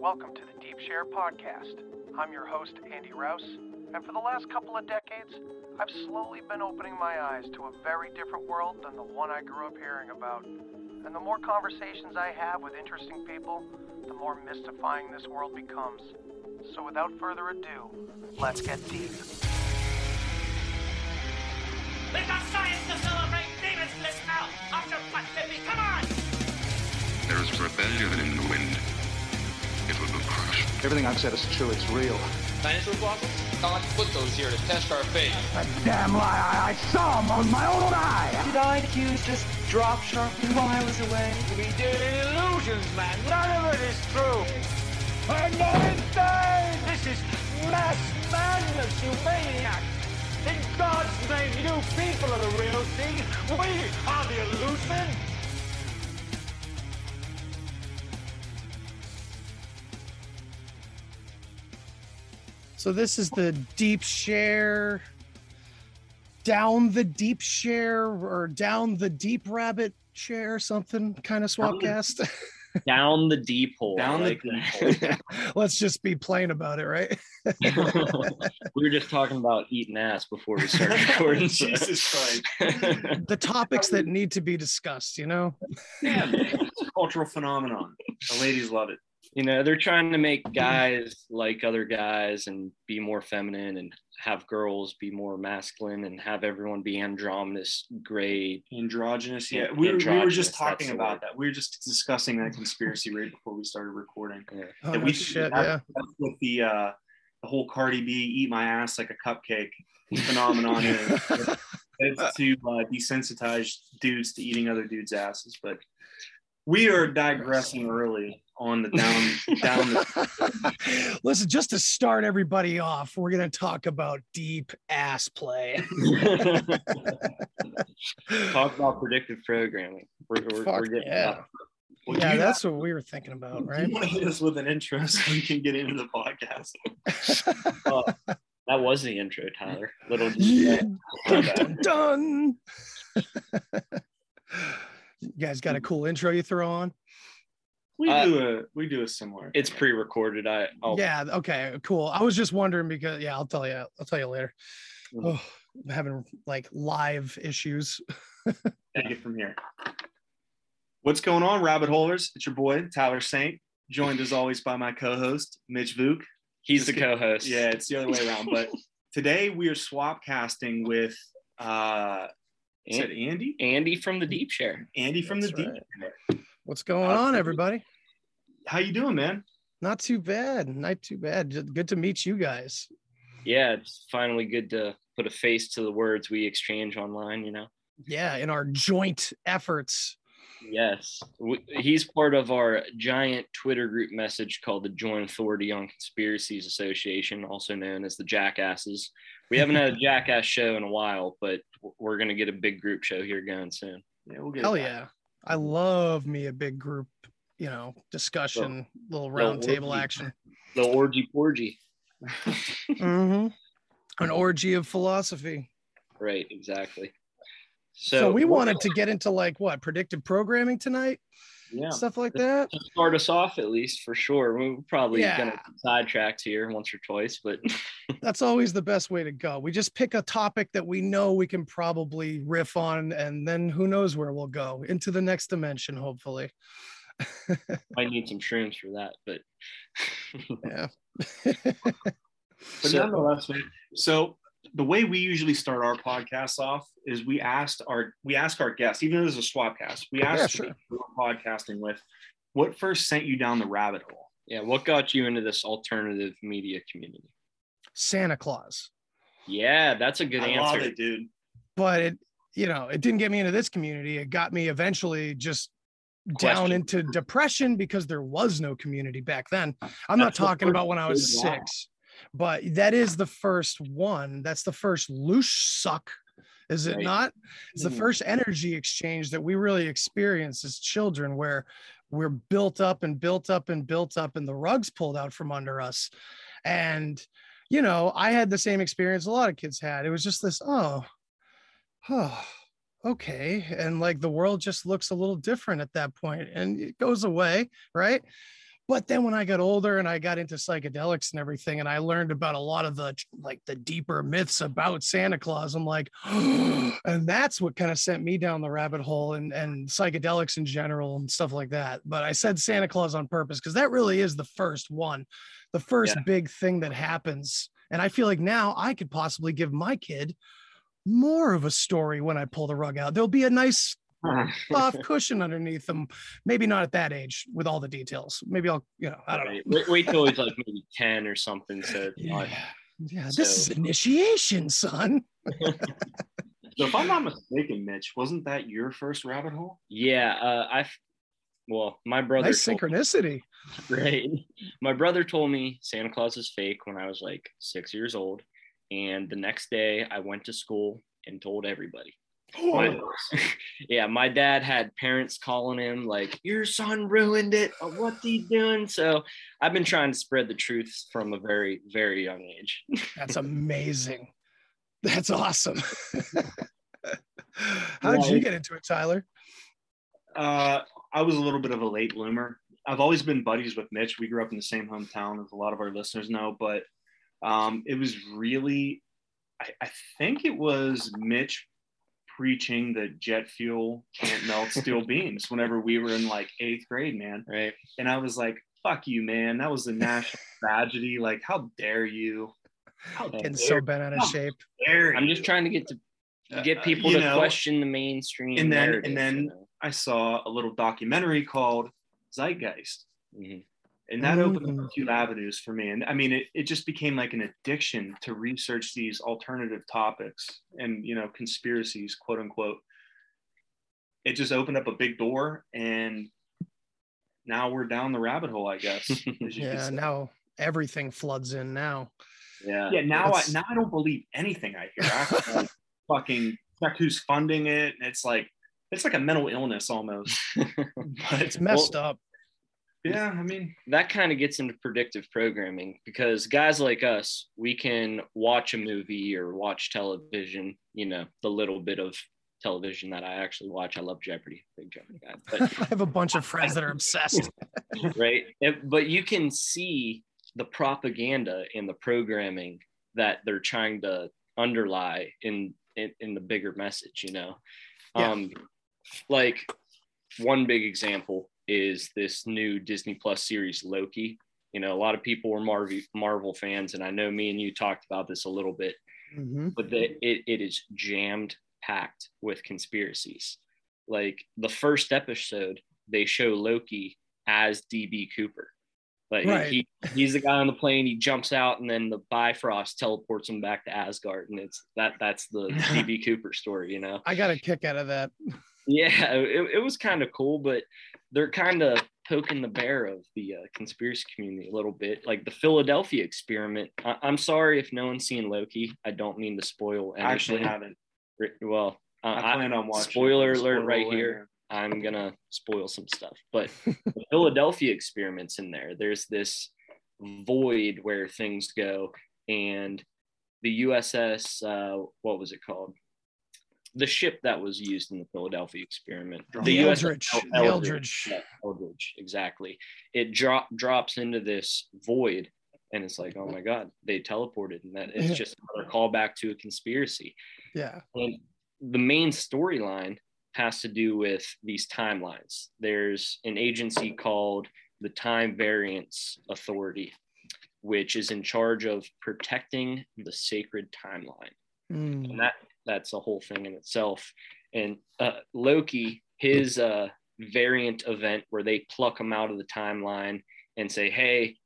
Welcome to the Deep Share Podcast. I'm your host, Andy Rouse, and for the last couple of decades, I've slowly been opening my eyes to a very different world than the one I grew up hearing about. And the more conversations I have with interesting people, the more mystifying this world becomes. So without further ado, let's get deep. We've got science to celebrate! Demons bliss out! After Black Hippie, come on! There is rebellion in the wind. It will be crushed. Everything I've said is true. It's real. Dinosaur fossils? I like to put those here to test our faith. A damn lie. I, I saw them with my own eye. Did IQ just drop sharply while I was away? We did illusions, man. None of it is true. I'm not insane. This is mass madness, you maniac. In God's name, you people are the real thing. We are the illusion. So this is the deep share down the deep share or down the deep rabbit share something kind of swapcast. down the deep hole. Down like the deep hole. Let's just be plain about it, right? we were just talking about eating ass before we started recording. so- Jesus Christ. the topics that need to be discussed, you know? Yeah, man. It's a cultural phenomenon. The ladies love it. You know, they're trying to make guys like other guys and be more feminine and have girls be more masculine and have everyone be androgynous, gray. Androgynous. Yeah, Yeah, we, were, we were just talking about that. We were just discussing that conspiracy right before we started recording. Yeah. Oh, That we shit, that- yeah. That's what the uh, the whole Cardi B "eat my ass like a cupcake" phenomenon is. It's to uh, desensitize dudes to eating other dudes' asses, but we are digressing early on the down down the Listen, just to start everybody off, we're going to talk about deep ass play. Talk about predictive programming. We're, we're, Fuck we're getting yeah. Well, yeah, you that's what we were thinking about, right? you want to hit us with an intro so we can get into the podcast? Oh, that was the intro, Tyler. Little Yeah. Dun, dun, dun. you guys got a cool intro you throw on? We Uh, do a we do a similar. It's pre-recorded. I I'll, Yeah, okay, cool. I was just wondering because yeah, I'll tell you. I'll tell you later. Oh, I'm having like live issues. take it from here. What's going on, rabbit holers? It's your boy Tyler Saint, joined as always by my co-host Mitch Vuk. he's the Just kidding. co-host. Yeah, it's the other way around. But today we are swap casting with uh, is it Andy? Andy from the Deep Share. Andy from That's the right. deep. What's going Uh, on, everybody? How you doing, man? Not too bad. Not too bad. Just Good to meet you guys. Yeah, it's finally good to put a face to the words we exchange online. You know. Yeah, in our joint efforts. Yes, we, he's part of our giant Twitter group message called the Joint Authority on Conspiracies Association, also known as the Jackasses. We haven't had a Jackass show in a while, but we're going to get a big group show here going soon. Yeah, we'll get Hell it yeah. I love me a big group, you know, discussion, little round table action. The orgy porgy. hmm An orgy of philosophy. Right, exactly. So, So, we wanted to get into like what predictive programming tonight, yeah, stuff like that. to start us off at least for sure. We're probably Yeah. gonna get sidetracked here once or twice, but That's always the best way to go. We just pick a topic that we know we can probably riff on, and then who knows where we'll go into the next dimension, hopefully. I need some shrooms for that, but yeah. but nonetheless, so the way we usually start our podcasts off is we asked our we ask our guests, even though there's a swap cast, we asked Yeah, sure. who we're podcasting with, what first sent you down the rabbit hole? yeah, what got you into this alternative media community? Santa Claus. Yeah, that's a good I answer. love it, dude. But it, you know, it didn't get me into this community. It got me eventually just down into depression because there was no community back then. I'm not That's the talking about when I was big wow. six, but that is the first one. That's the first loose suck, is it Right. not? It's the Mhm. first energy exchange that we really experience as children where we're built up and built up and built up and the rugs pulled out from under us. And, you know, I had the same experience a lot of kids had. It was just this, oh, oh, okay. And like the world just looks a little different at that point and it goes away. Right. But then when I got older and I got into psychedelics and everything, and I learned about a lot of the like the deeper myths about Santa Claus, I'm like, and that's what kind of sent me down the rabbit hole and, and psychedelics in general and stuff like that. But I said Santa Claus on purpose because that really is the first one, the first Yeah. big thing that happens. And I feel like now I could possibly give my kid more of a story when I pull the rug out. There'll be a nice soft cushion underneath them. Maybe not at that age with all the details. Maybe I'll, you know, I don't know. Wait, wait till he's like maybe 10 or something. So it's not- Yeah, yeah this is initiation, son. So if I'm not mistaken, Mitch, wasn't that your first rabbit hole? yeah, uh, I've, well, my brother, Nice told- synchronicity. right? My brother told me Santa Claus is fake when I was like six years old. And the next day I went to school and told everybody. My- yeah, my dad had parents calling him like, "Your son ruined it. What's he doing?" So I've been trying to spread the truth from a very, very young age. That's amazing. That's awesome. How did you get into it, Tyler? Uh, I was a little bit of a late bloomer. I've always been buddies with Mitch. We grew up in the same hometown, as a lot of our listeners know. But um, it was really, I, I think it was Mitch preaching that jet fuel can't melt steel beams whenever we were in like eighth grade, man. Right. And I was like, fuck you, man. That was a national tragedy. Like, how dare you? How Getting dare, so bent out of shape. I'm just trying to get to Uh, get people you to know, question the mainstream. and then- and then- you know? I saw a little documentary called Zeitgeist. Mhm. And that opened Mm. up a few avenues for me. And I mean, it, it just became like an addiction to research these alternative topics and, you know, conspiracies, quote unquote. It just opened up a big door. And now we're down the rabbit hole, I guess. as you could Yeah, now everything floods in now. yeah, yeah, now I, now I don't believe anything I hear. I like, fucking check who's funding it. It's like, it's like a mental illness almost. But It's messed up. Yeah, I mean, that kind of gets into predictive programming because guys like us, we can watch a movie or watch television, you know, the little bit of television that I actually watch. I love Jeopardy, big Jeopardy guy. But I have a bunch of friends that are obsessed. right? But you can see the propaganda and the programming that they're trying to underlie in in, in the bigger message, you know. Yeah. Um like one big example is this new Disney Plus series Loki. You know, a lot of people were Marvel Marvel fans, and I know me and you talked about this a little bit Mhm. but the, it, it is jammed packed with conspiracies. Like the first episode, they show Loki as DB Cooper. Like Right. he, he's the guy on the plane. He jumps out, and then the Bifrost teleports him back to Asgard, and it's that that's the DB Cooper story, you know. I got a kick out of that. Yeah, it, it was kind of cool, but they're kind of poking the bear of the uh, conspiracy community a little bit. Like the Philadelphia experiment. I- I'm sorry if no one's seen Loki. I don't mean to spoil anything. I actually haven't. Well, uh, I plan on watching. Spoiler it. alert Spoiler right alert. here. I'm gonna spoil some stuff, but the Philadelphia experiments in there. There's this void where things go, and the USS, uh, what was it called? The ship that was used in the Philadelphia experiment. The USS Eldridge. El- The Eldridge. Yeah, Eldridge, exactly. It drop drops into this void, and it's like, oh my god, they teleported, and that it's just another callback to a conspiracy. Yeah. And the main storyline has to do with these timelines. There's an agency called the Time Variance Authority, which is in charge of protecting the sacred timeline. Mm. And that that's a whole thing in itself. And uh, Loki, his uh, variant event where they pluck him out of the timeline and say, "Hey,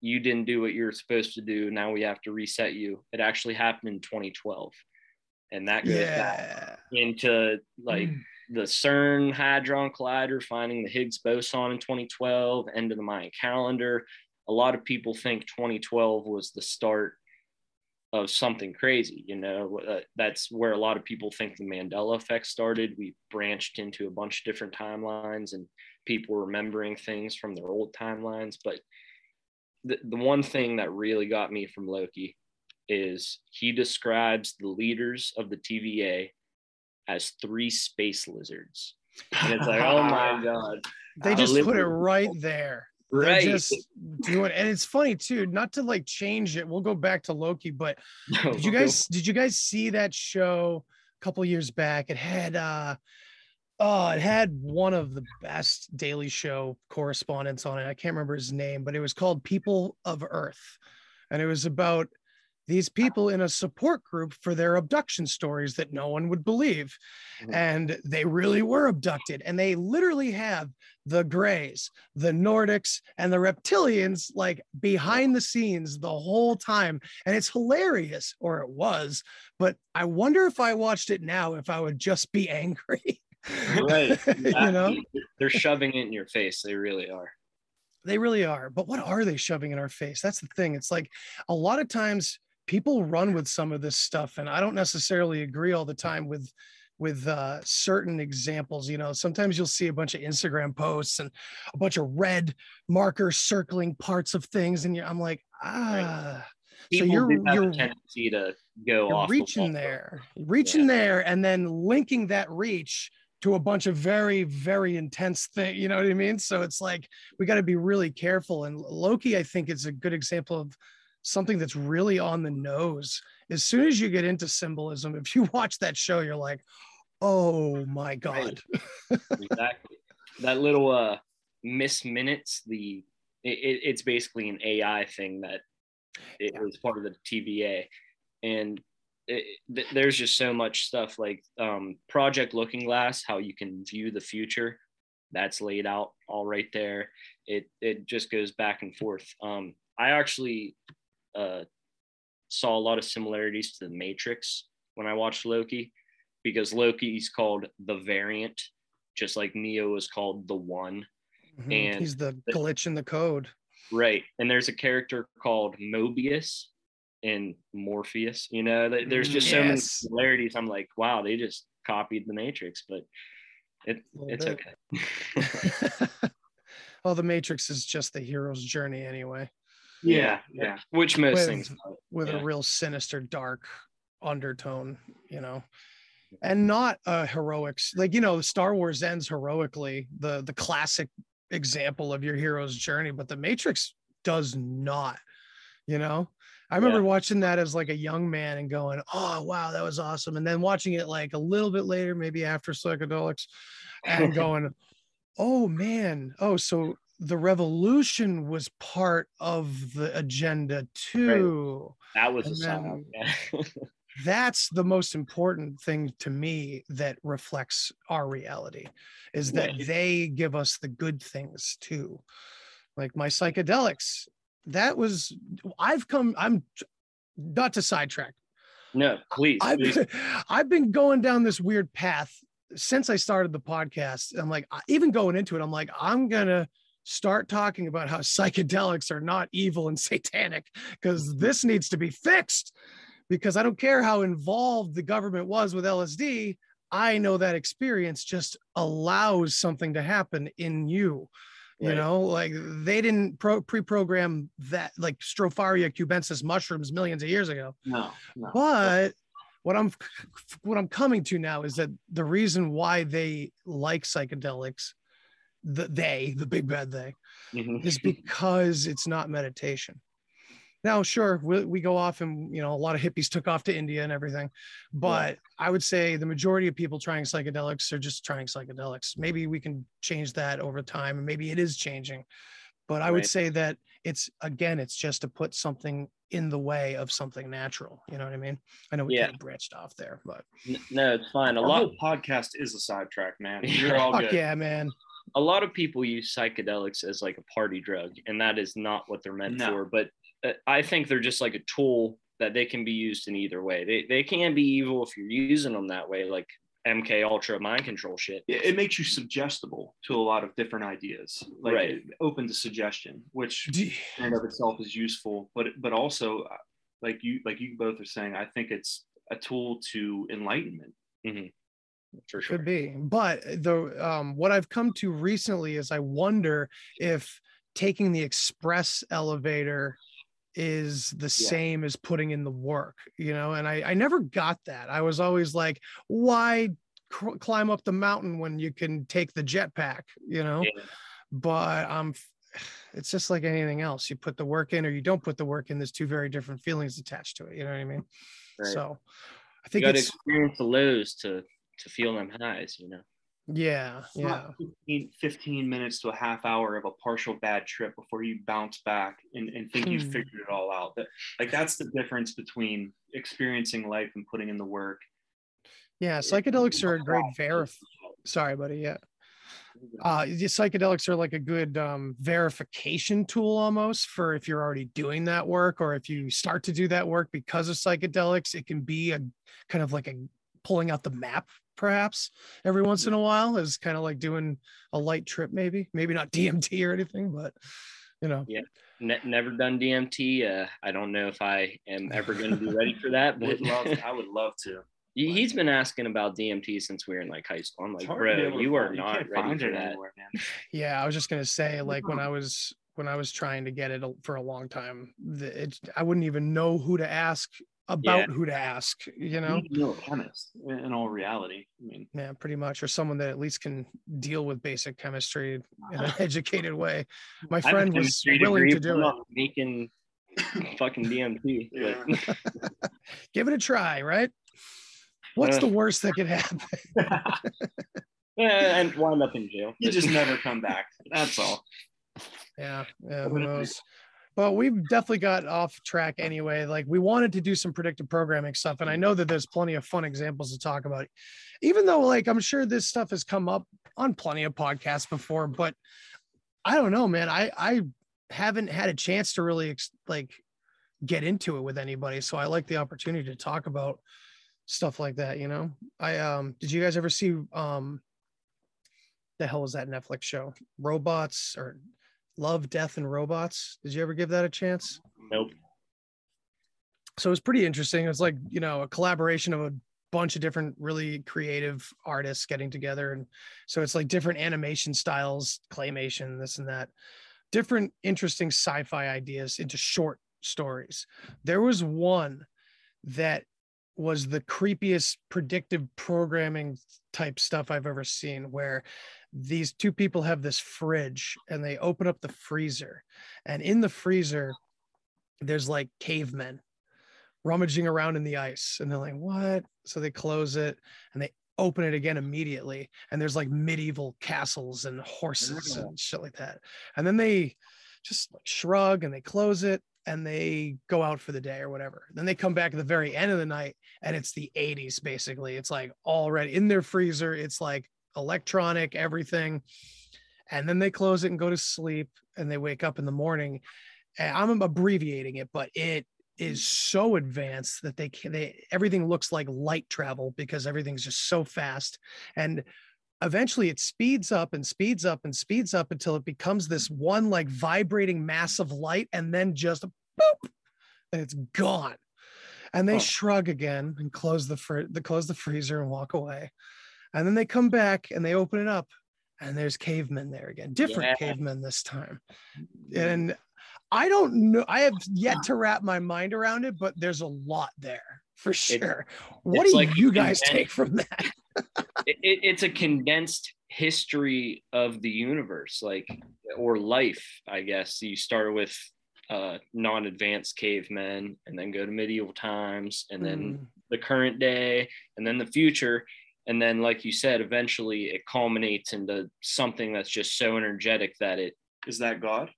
you didn't do what you're supposed to do. Now we have to reset you." It actually happened in 2012, and that goes Yeah. back into like the CERN Hadron Collider finding the Higgs boson in 2012, end of the Mayan calendar. A lot of people think 2012 was the start of something crazy. You know, uh, that's where a lot of people think the Mandela effect started. We branched into a bunch of different timelines and people remembering things from their old timelines. But the, the one thing that really got me from Loki is he describes the leaders of the TVA as three space lizards. And it's like, oh my God. They just put it right there. Right. just do it. And it's funny too, not to like change it. We'll go back to Loki, but did you guys did you guys see that show a couple years back? It had uh oh, it had one of the best Daily Show correspondents on it. I can't remember his name, but it was called People of Earth. And it was about these people in a support group for their abduction stories that no one would believe. Mm. And they really were abducted. And they literally have the Greys, the Nordics, and the reptilians like behind the scenes the whole time. And it's hilarious, or it was. But I wonder if I watched it now, if I would just be angry. right. you know, they're shoving it in your face. They really are. they really are. But what are they shoving in our face? That's the thing. It's like a lot of times people run with some of this stuff, and I don't necessarily agree all the time with with uh, certain examples. You know, sometimes you'll see a bunch of Instagram posts and a bunch of red markers circling parts of things, and I'm like, ah. So People you're have you're a tendency to go you're off. reaching wall. there, reaching there, and then linking that reach to a bunch of very, very intense thing. You know what I mean? So it's like we got to be really careful. And Loki, I think, is a good example of something that's really on the nose. As soon as you get into symbolism, if you watch that show, you're like, oh my god. exactly. That little uh miss minutes, the it, it- it's basically an AI thing that it was part of the TVA, and it, th- there's just so much stuff like um, Project Looking Glass, how you can view the future. That's laid out all right there. It it just goes back and forth. Um, I actually uh, saw a lot of similarities to the Matrix when I watched Loki, because Loki's called the variant, just like Neo is called the one. Mhm. And He's the glitch in the code. Right. And there's a character called Mobius and Morpheus. You know, th- there's just so many similarities. I'm like, wow, they just copied the Matrix, but it it's bit. okay. well, the Matrix is just the hero's journey anyway. Yeah, yeah. Which most With- things with Yeah. a real sinister, dark undertone, you know, and not a heroics like you know, Star Wars ends heroically, the the classic example of your hero's journey, but the Matrix does not, you know. I remember Yeah. watching that as like a young man and going, "Oh wow, that was awesome!" And then watching it like a little bit later, maybe after psychedelics, and going, "Oh man, oh so the revolution was part of the agenda too." That was a song. Yeah. that's the most important thing to me that reflects our reality is that Right. they give us the good things too like my psychedelics that was i've come i'm not to sidetrack no, please. I've, please. I've been going down this weird path since i started the podcast i'm like even going into it i'm like i'm gonna start talking about how psychedelics are not evil and satanic because mm-hmm. this needs to be fixed because I don't care how involved the government was with LSD. I know that experience just allows something to happen in you. You Right. know, like they didn't pro- pre-program that like Stropharia cubensis mushrooms millions of years ago. No, no. But what I'm what I'm coming to now is that the reason why they like psychedelics, the they, the big bad they, Mhm. is because it's not meditation. Now, sure, we, we go off and, you know, a lot of hippies took off to India and everything. But I would say the majority of people trying psychedelics are just trying psychedelics. Maybe we can change that over time and maybe it is changing. But I would say that it's, again, it's just to put something in the way of something natural. You know what I mean? I know we Yeah. kind of branched off there, but No, it's fine. A Our lot whole podcast is a sidetrack, man. You're all fuck good. yeah, man. A lot of people use psychedelics as like a party drug, and that is not what they're meant No. for. But uh, I think they're just like a tool that they can be used in either way. They they can be evil if you're using them that way, like MK Ultra mind control shit. It, it makes you suggestible to a lot of different ideas, like Right. it- open to suggestion, which Do- in and of itself is useful. But but also, uh, like you like you both are saying, I think it's a tool to enlightenment. For sure. Could be, but the um, what I've come to recently is I wonder if taking the express elevator is the same as putting in the work, you know. And I I never got that. I was always like, why cr- climb up the mountain when you can take the jetpack, you know? Yeah. But um, it's just like anything else. You put the work in or you don't put the work in. There's two very different feelings attached to it. You know what I mean? Right. So I You think got it's experience to lose to to feel them highs. You know. yeah, It's yeah. 15, 15 minutes to a half hour of a partial bad trip before you bounce back and, and think you've Hmm. figured it all out. That, like that's the difference between experiencing life and putting in the work. Yeah, psychedelics are a great verif. Sorry, buddy. Yeah. Uh, the psychedelics are like a good um, verification tool almost for if you're already doing that work or if you start to do that work because of psychedelics. It can be a kind of like a pulling out the map, perhaps every once in a while, is kind of like doing a light trip, maybe, maybe not DMT or anything, but you know, Yeah. Ne- never done DMT. Uh, I don't know if I am ever going to be ready for that. But Would love, I would love to. He- he's been asking about DMT since we were in like high school. I'm like, It's hard to be bro, you are not ready for that. anywhere, yeah, I was just gonna say, like when I was when I was trying to get it for a long time, it, I wouldn't even know who to ask about who to ask, you know. You know a chemist in in all reality. I mean, Yeah, pretty much, or someone that at least can deal with basic chemistry in an ah. educated way. My I have a friend was willing to do it. Uh, Making fucking DMT. but- Give it a try, right? What's Uh. the worst that could happen? Yeah, and wind up in jail. you just never come back. That's all. Yeah, yeah, who knows? But we've definitely got off track anyway. Like we wanted to do some predictive programming stuff, and I know that there's plenty of fun examples to talk about. Even though, like, I'm sure this stuff has come up on plenty of podcasts before, but I don't know, man. I I haven't had a chance to really like get into it with anybody, so I like the opportunity to talk about stuff like that. You know, I um, did you guys ever see um, the hell was that Netflix show? Robots or Love, Death, and Robots. Did you ever give that a chance? Nope. So it was pretty interesting. It was like, you know, a collaboration of a bunch of different really creative artists getting together. And so it's like different animation styles, claymation, this and that, different interesting sci fi ideas into short stories. There was one that was the creepiest predictive programming type stuff I've ever seen where these two people have this fridge and they open up the freezer. And in the freezer there's like cavemen rummaging around in the ice. And they're like what? So they close it and they open it again immediately. And there's like medieval castles and horses and shit like that. And then they just like shrug and they close it and they go out for the day or whatever. Then they come back at the very end of the night and it's the 80s basically. It's like already in their freezer. It's like electronic everything. And then they close it and go to sleep and they wake up in the morning. And i'm abbreviating it but it is so advanced that they can they everything looks like light travel because everything's just so fast. And eventually it speeds up and speeds up and speeds up until it becomes this one like vibrating mass of light and then just boop and it's gone. And they Oh. shrug again and close the fr- the close the freezer and walk away and then they come back and they open it up and there's cavemen there again different Yeah. cavemen this time. And i don't know i have yet to wrap my mind around it but there's a lot there for sure. what do like you guys take from that? It, it- it's a condensed history of the universe like or life i guess. You start with uh, non-advanced cavemen and then go to medieval times and then Mm. the current day and then the future and then like you said eventually it culminates into something that's just so energetic that it is that god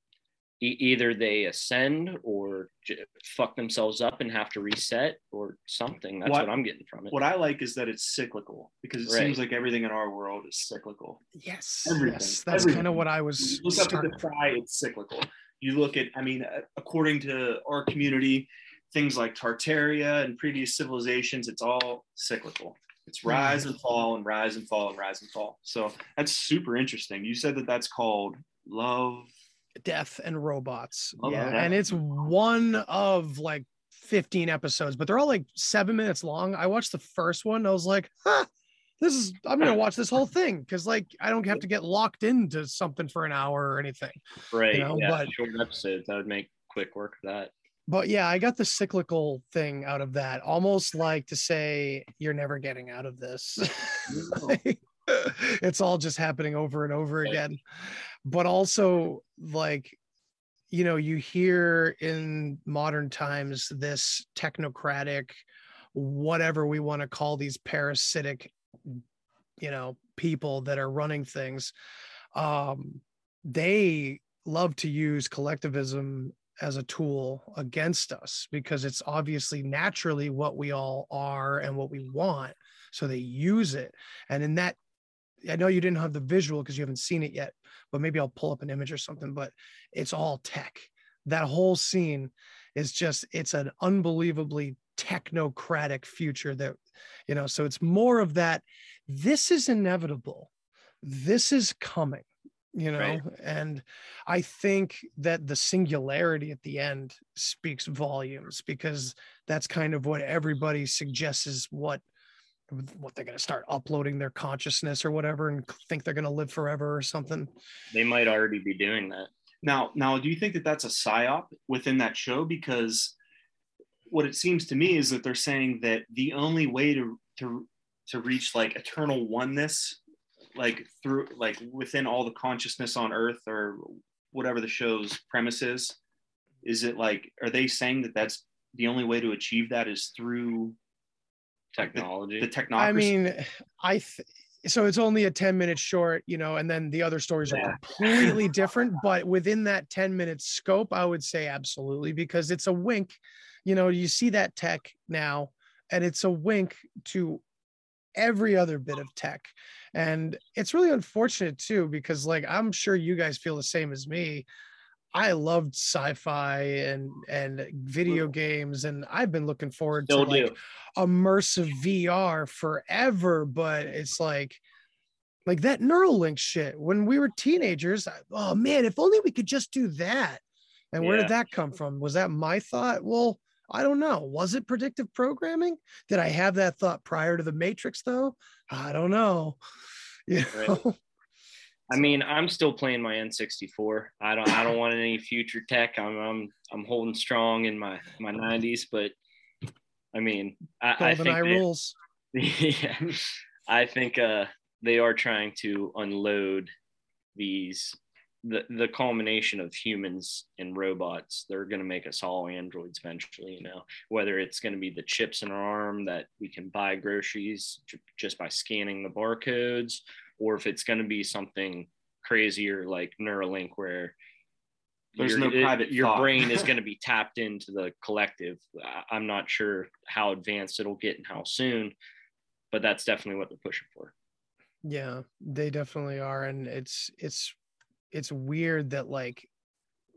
e- either they ascend or j- fuck themselves up and have to reset or something that's What- what, i'm getting from it what i like is that it's cyclical because it Right. seems like everything in our world is cyclical Yes. Everything. Yes. That's kind of what I You was look up at the sky it's cyclical you look at i mean uh, according to our community things like tartaria and previous civilizations it's all cyclical it's mm-hmm. rise and fall and rise and fall and rise and fall. So that's super interesting. You said that that's called love. Death and robots. Love yeah and it's one of like 15 episodes but they're all like seven minutes long. I watched the first one i was like huh, this is i'm gonna watch this whole thing because like i don't have to get locked into something for an hour or anything right know, yeah but- short episodes that would make quick work of that but yeah i got the cyclical thing out of that almost like to say you're never getting out of this. Like, it's all just happening over and over again. But also like you know you hear in modern times this technocratic whatever we want to call these parasitic you know people that are running things um they love to use collectivism as a tool against us because it's obviously naturally what we all are and what we want so they use it. And in that i know you didn't have the visual because you haven't seen it yet but maybe i'll pull up an image or something but it's all tech. That whole scene is just it's an unbelievably technocratic future that you know so it's more of that this is inevitable. This is coming you know Right. and i think that the singularity at the end speaks volumes because that's kind of what everybody suggests is what what they're going to start uploading their consciousness or whatever and think they're going to live forever or something they might already be doing that Now, now, do you think that that's a psyop within that show? Because what it seems to me is that they're saying that the only way to to to reach like eternal oneness, like through like within all the consciousness on Earth or whatever the show's premise is, is it like are they saying that that's the only way to achieve that is through technology the technology? I mean, I th- so it's only a 10 minute short, you know, and then the other stories are completely different. But within that 10 minute scope, I would say absolutely because it's a wink. You know, you see that tech now, and it's a wink to every other bit of tech. And it's really unfortunate too, because like I'm sure you guys feel the same as me. I loved sci-fi and and video games, and I've been looking forward Still to like immersive VR forever, but it's like like that Neuralink shit. When we were teenagers, I- oh man, if only we could just do that. And where Yeah. did that come from? Was that my thought? Well, I don't know. Was it predictive programming? Did I have that thought prior to the Matrix though? I don't know. You Right. know? I mean, I'm still playing my N64. I don't I don't want any future tech. I'm I'm I'm holding strong in my my 90s, but I mean, I, I think Eye that- rules. yeah, I think uh, they are trying to unload these the the culmination of humans and robots. They're going to make us all androids eventually. You know, whether it's going to be the chips in our arm that we can buy groceries just by scanning the barcodes, or if it's going to be something crazier like Neuralink, where There's your- no it- your brain is going to be tapped into the collective. I'm not sure how advanced it'll get and how soon, but that's definitely what they're pushing for. Yeah, they definitely are. And it's it's it's weird that like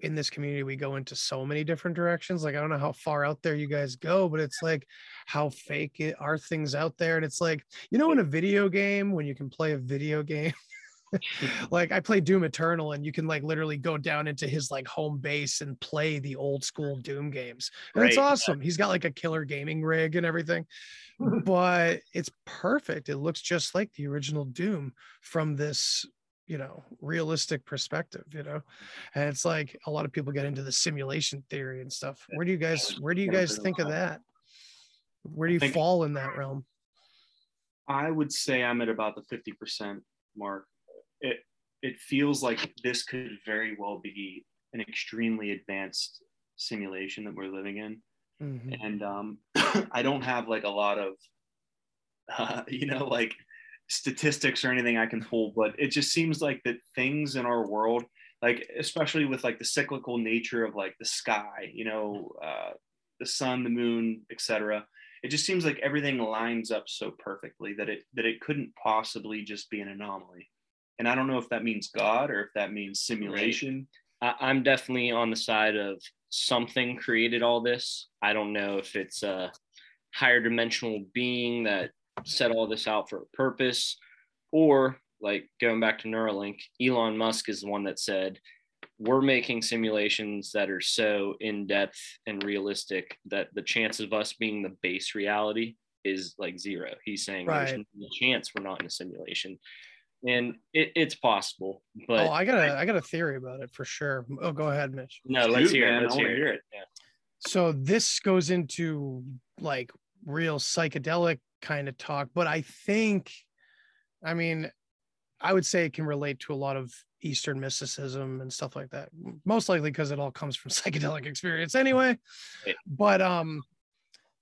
in this community we go into so many different directions. Like I don't know how far out there you guys go, but it's like how fake it are things out there. And it's like, you know, in a video game when you can play a video game. like I play Doom Eternal and you can like literally go down into his like home base and play the old school Doom games. And it's Right, yeah. awesome. He's got like a killer gaming rig and everything. but it's perfect. It looks just like the original Doom from this, you know, realistic perspective, you know. And it's like a lot of people get into the simulation theory and stuff. Where do you guys where do you guys think of that? Where do you fall in that realm? I would say I'm at about the 50% mark. It it feels like this could very well be an extremely advanced simulation that we're living in. Mhm. And um, I don't have like a lot of, uh, you know, like statistics or anything I can pull, but it just seems like that things in our world, like especially with like the cyclical nature of like the sky, you know, uh, the sun, the moon, etc. It just seems like everything lines up so perfectly that it that it couldn't possibly just be an anomaly. And I don't know if that means God or if that means simulation. I, I'm definitely on the side of something created all this. I don't know if it's a higher dimensional being that set all this out for a purpose, or like going back to Neuralink, Elon Musk is the one that said, we're making simulations that are so in depth and realistic that the chance of us being the base reality is like zero. He's saying there's no chance we're not in a simulation. And it, it's possible, but oh, I got a I got a theory about it for sure. Oh, go ahead, Mitch. no, let's Shoot, hear it. Let's hear, hear it. it. Yeah. So this goes into like real psychedelic kind of talk, but I think, I mean, I would say it can relate to a lot of Eastern mysticism and stuff like that. Most likely because it all comes from psychedelic experience anyway. But um,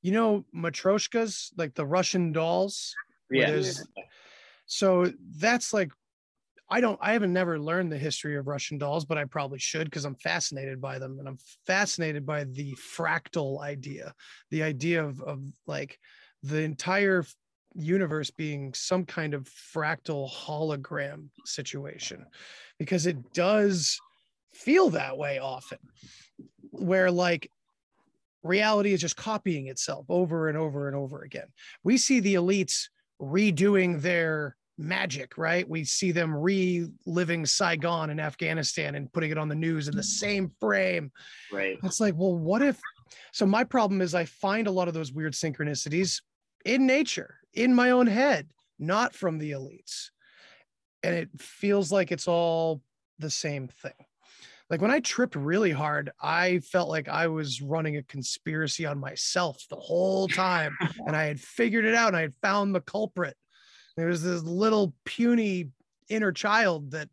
you know, matryoshkas, like the Russian dolls. Yeah. So that's like I don't I haven't never learned the history of Russian dolls, but I probably should because I'm fascinated by them and I'm fascinated by the fractal idea, the idea of of like the entire universe being some kind of fractal hologram situation because it does feel that way often where like reality is just copying itself over and over and over again. We see the elites redoing their magic, right? We see them reliving Saigon in Afghanistan and putting it on the news in the mm-hmm. same frame. Right. It's like, well, what if? So, my problem is I find a lot of those weird synchronicities in nature, in my own head, not from the elites. And it feels like it's all the same thing. Like when I tripped really hard, I felt like I was running a conspiracy on myself the whole time. and I had figured it out and I had found the culprit. There was this little puny inner child that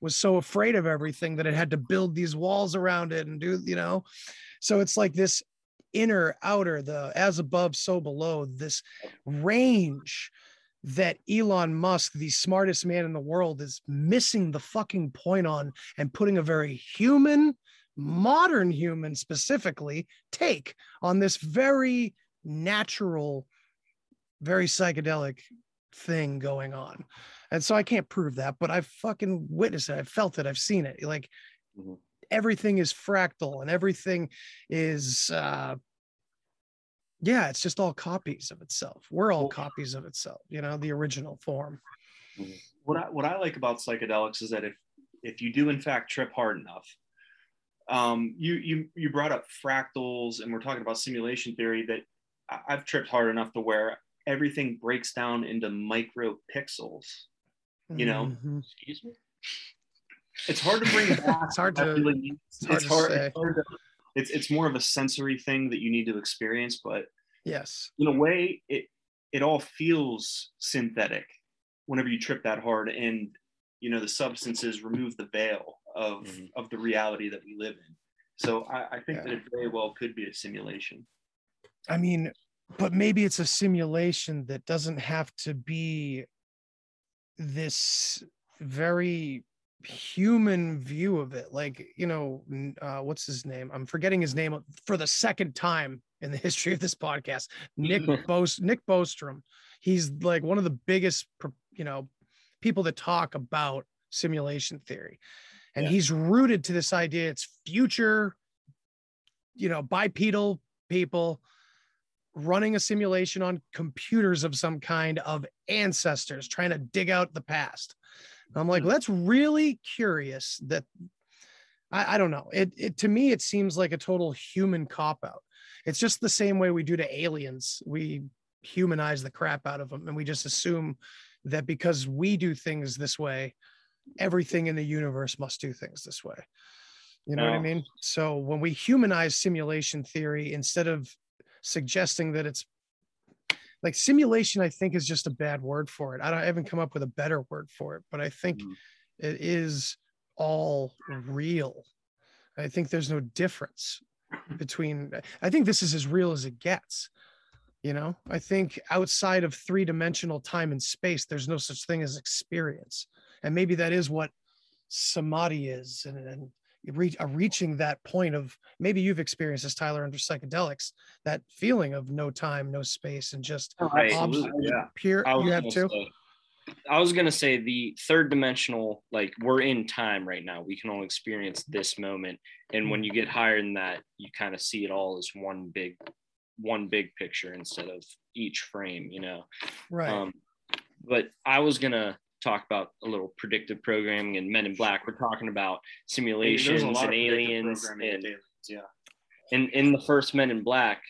was so afraid of everything that it had to build these walls around it and do, you know. So it's like this inner, outer, the as above, so below, this range that Elon Musk, the smartest man in the world, is missing the fucking point on and putting a very human, modern human specifically take on this very natural, very psychedelic thing going on. And so I can't prove that, but I've fucking witnessed it. I've felt it. I've seen it. Like Mhm. everything is fractal and everything is uh yeah, it's just all copies of itself. We're all copies of itself, you know, the original form. what I, what I like about psychedelics is that if if you do in fact trip hard enough, um, you you you brought up fractals and we're talking about simulation theory that I've tripped hard enough to where everything breaks down into micro pixels. You know, Mhm. Excuse me. it's hard to bring back. It's hard to- that really means. it's hard it's to hard. say. It's, hard to, it's it's more of a sensory thing that you need to experience, but Yes. in a way, it it all feels synthetic whenever you trip that hard, and you know the substances remove the veil of Mhm. of the reality that we live in. So I, I think Yeah. that it very well could be a simulation. I mean, but maybe it's a simulation that doesn't have to be this very human view of it. Like, you know, uh, what's his name? I'm forgetting his name for the second time in the history of this podcast. Nick Bos Nick Bostrom. He's like one of the biggest, you know, people that talk about simulation theory. And Yeah. he's rooted to this idea it's future, you know, bipedal people running a simulation on computers of some kind of ancestors trying to dig out the past. And I'm like, well, that's really curious that I, I don't know. It, it to me, it seems like a total human cop out. It's just the same way we do to aliens. We humanize the crap out of them and we just assume that because we do things this way, everything in the universe must do things this way. You know what I mean? So when we humanize simulation theory, instead of suggesting that it's like simulation, I think is just a bad word for it. I, don't, I haven't come up with a better word for it, but I think Mm. it is all real. I think there's no difference. between I think this is as real as it gets. You know, I think outside of three dimensional time and space, there's no such thing as experience. And maybe that is what samadhi is. And, and reach, uh, reaching that point of maybe you've experienced this, Tyler, under psychedelics, that feeling of no time, no space, and just right. obs- yeah. pure. I was You have gonna say- I was gonna say the third dimensional, like we're in time right now. We can all experience this moment, and when you get higher than that, you kind of see it all as one big, one big picture instead of each frame. You know. Right. Um, but I was gonna talk about a little predictive programming and Men in Black. We're talking about simulations a and aliens, and aliens, yeah. in in the first Men in Black,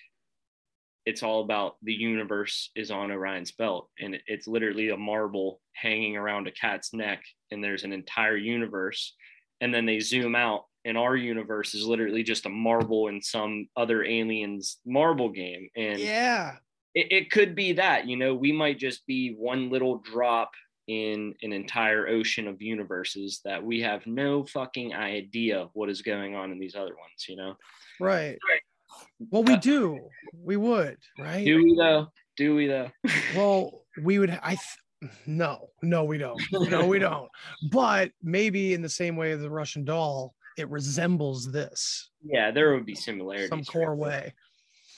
it's all about the universe is on Orion's belt, and it's literally a marble hanging around a cat's neck, and there's an entire universe. And then they zoom out, and our universe is literally just a marble in some other aliens marble game. And yeah. it, it could be that, you know, we might just be one little drop in an entire ocean of universes that we have no fucking idea what is going on in these other ones, you know? Right. Well, we uh, do. We would, right? Do we though? Do we though? well we would i th- no no we don't no we don't but maybe in the same way as the russian doll it resembles this yeah, there would be similarities. some core way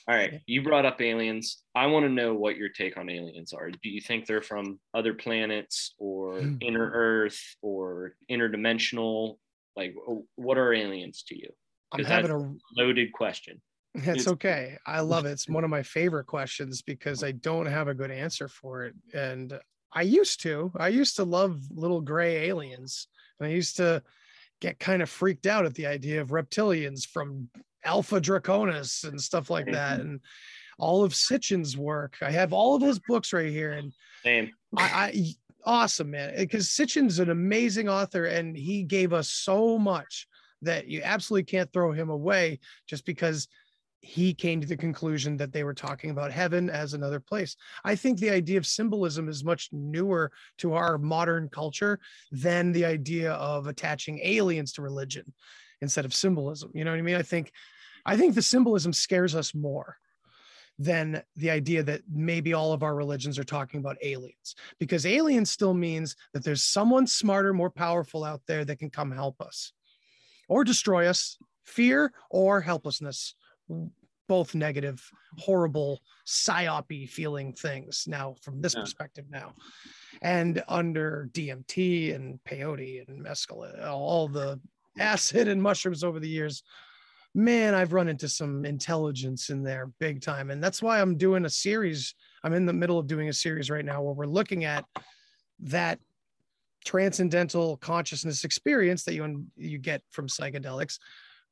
All right, you brought up aliens. I want to know what your take on aliens are. Do you think they're from other planets or Hmm. inner Earth or interdimensional? Like, what are aliens to you? I'm having that's a loaded question. It's- okay. I love it. It's one of my favorite questions because I don't have a good answer for it. And I used to. I used to love little gray aliens. And I used to get kind of freaked out at the idea of reptilians from Alpha Draconis and stuff like that. Mm-hmm. And all of Sitchin's work. I have all of his books right here. And Same. I, I awesome man eh, because Sitchin's an amazing author and he gave us so much that you absolutely can't throw him away just because he came to the conclusion that they were talking about heaven as another place. I think the idea of symbolism is much newer to our modern culture than the idea of attaching aliens to religion instead of symbolism. You know what I mean? I think I think the symbolism scares us more than the idea that maybe all of our religions are talking about aliens because aliens still means that there's someone smarter more powerful out there that can come help us or destroy us fear or helplessness both negative horrible psyopy feeling things now from this Yeah. perspective now and under dmt and peyote and mescaline all the acid and mushrooms over the years man, I've run into some intelligence in there big time. And that's why I'm doing a series. I'm in the middle of doing a series right now where we're looking at that transcendental consciousness experience that you you get from psychedelics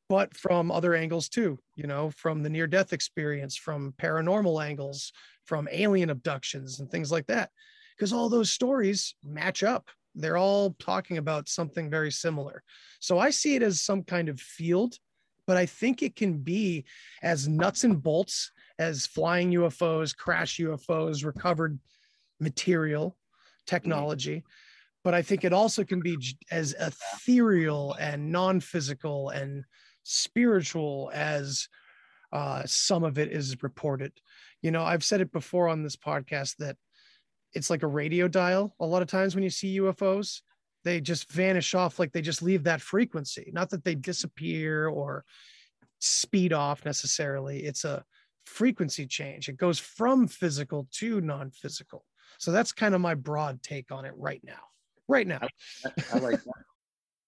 but from other angles too you know from the near death experience from paranormal angles from alien abductions and things like that because all those stories match up they're all talking about something very similar so i see it as some kind of field but I think it can be as nuts and bolts as flying UFOs, crash UFOs, recovered material technology. But I think it also can be as ethereal and non physical and spiritual as uh, some of it is reported. You know, I've said it before on this podcast that it's like a radio dial. A lot of times when you see UFOs, they just vanish off like they just leave that frequency. Not that they disappear or speed off necessarily. It's a frequency change. It goes from physical to non-physical. So that's kind of my broad take on it right now. Right now. I like that.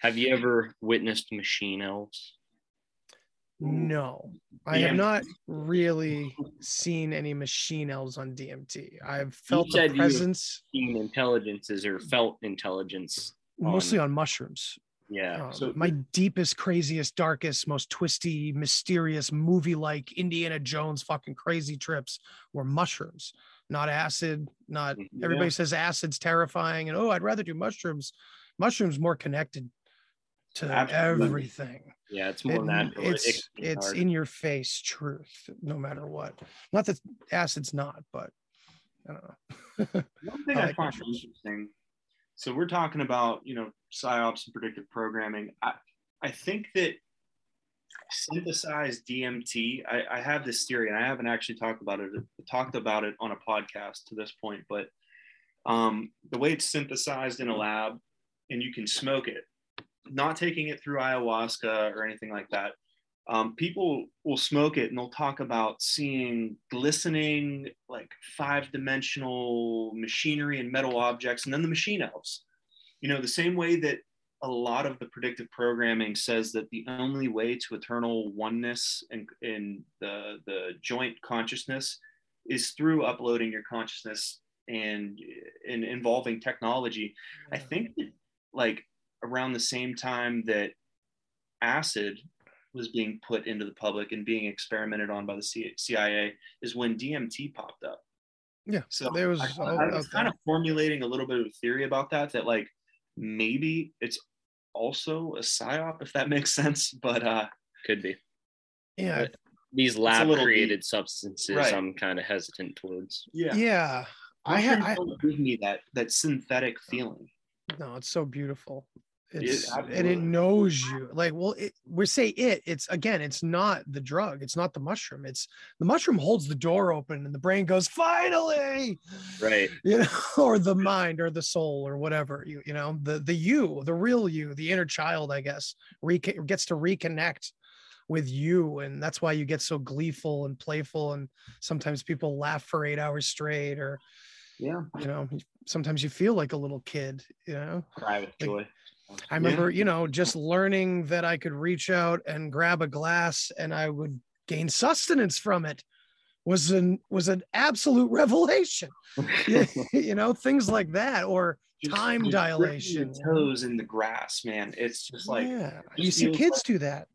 Have you ever witnessed machine elves? No, I Yeah. have not really seen any machine elves on DMT. I've felt you the presence you seen intelligences or felt intelligence. mostly on mushrooms. Yeah. Um, so my deepest, craziest, darkest, most twisty, mysterious, movie-like Indiana Jones fucking crazy trips were mushrooms, not acid. Not Mm-hmm. everybody Yeah. says acid's terrifying, and oh, I'd rather do mushrooms. Mushrooms more connected to Absolutely. everything. yeah, it's more It- natural. It's it it's hard. in your face truth, no matter what. Not that acid's not, but I don't know. One thing I I, find interesting. So we're talking about you know psyops and predictive programming. I I think that synthesized DMT. I, I have this theory, and I haven't actually talked about it. Talked about it on a podcast to this point, but um, the way it's synthesized in a lab, and you can smoke it, not taking it through ayahuasca or anything like that. Um, people will smoke it and they'll talk about seeing glistening, like five dimensional machinery and metal objects, and then the machine elves. You know, the same way that a lot of the predictive programming says that the only way to eternal oneness and in the, the joint consciousness is through uploading your consciousness and, and involving technology. I think that, like around the same time that acid was being put into the public and being experimented on by the CIA is when DMT popped up. Yeah, So there was I, all I was kind of formulating a little bit of a theory about that, that like maybe it's also a psyop, if that makes sense. But uh, Could be. yeah, But these lab created deep. substances, Right. I'm kind of hesitant towards. yeah, yeah. I Mushrooms had I, don't give me that that synthetic feeling. no, it's so beautiful. It It's and it knows you. Like, well, it, we say it. It's again, it's not the drug. It's not the mushroom. It's the mushroom holds the door open, and the brain goes, "Finally!" Right. You know, or the mind, or the soul, or whatever. You you know, the the you, the real you, the inner child, I guess, re- gets to reconnect with you, and that's why you get so gleeful and playful, and sometimes people laugh for eight hours straight, or Yeah, you know, sometimes you feel like a little kid. You know. cry with Like, joy. I remember, you know, just learning that I could reach out and grab a glass and I would gain sustenance from it was an was an absolute revelation. You know, things like that or Just- time just dipping dilation. your toes in the grass, man. It's just like yeah, it you see kids like- do that.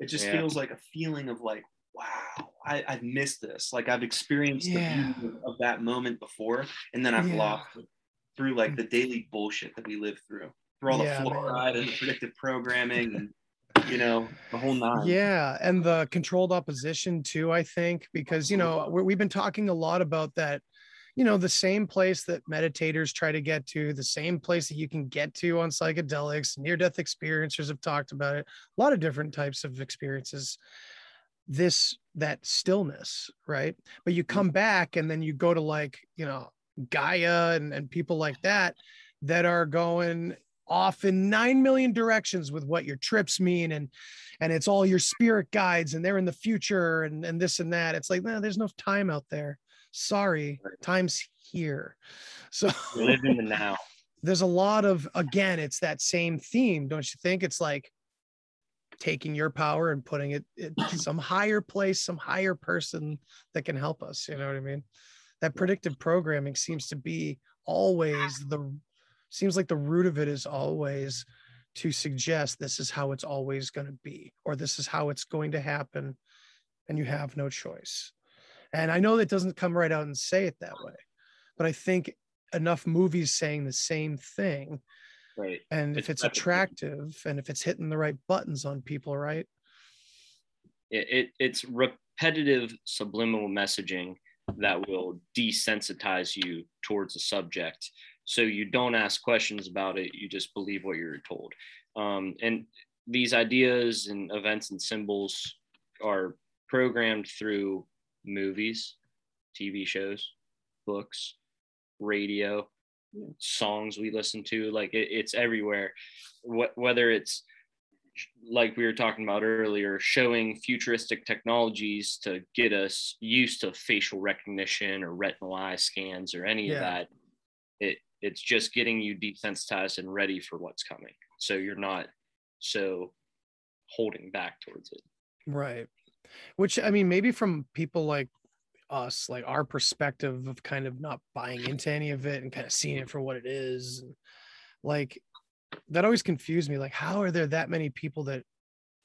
it just Yeah. feels like a feeling of like wow I, i've missed this like i've experienced Yeah. the beauty of that moment before and then i've Yeah. lost it through like mm. the daily bullshit that we live through through all Yeah, the man. fluoride and the predictive programming and you know the whole nine Yeah, and the controlled opposition too, I think, because you know we we've been talking a lot about that. You know, the same place that meditators try to get to, the same place that you can get to on psychedelics, near-death experiencers have talked about it. A lot of different types of experiences. This that stillness, right? But you come back and then you go to like you know Gaia and and people like that that are going off in 9 million directions with what your trips mean and and it's all your spirit guides and they're in the future and and this and that. It's like no there's no time out there. Sorry time's here. So Live in the now. there's a lot of again it's that same theme don't you think? It's like taking your power and putting it in some higher place some higher person that can help us you know what i mean? That predictive programming seems to be always the seems like the root of it is always to suggest this is how it's always going to be or this is how it's going to happen and you have no choice and i know that doesn't come right out and say it that way but i think enough movies saying the same thing Right. and if It's attractive and if it's hitting the right buttons on people right It, it it's repetitive subliminal messaging that will desensitize you towards a subject. So you don't ask questions about it. You just believe what you're told. Um, and these ideas and events and symbols are programmed through movies, TV shows, books, radio, songs we listen to. Like it, it's everywhere. Wh- whether it's like we were talking about earlier, showing futuristic technologies to get us used to facial recognition or retinal eye scans or any Yeah. of that. It it's just getting you desensitized and ready for what's coming. So you're not so holding back towards it. Right. Which I mean, maybe from people like us, like our perspective of kind of not buying into any of it and kind of seeing it for what it is, and, like that always confused me. Like, how are there that many people that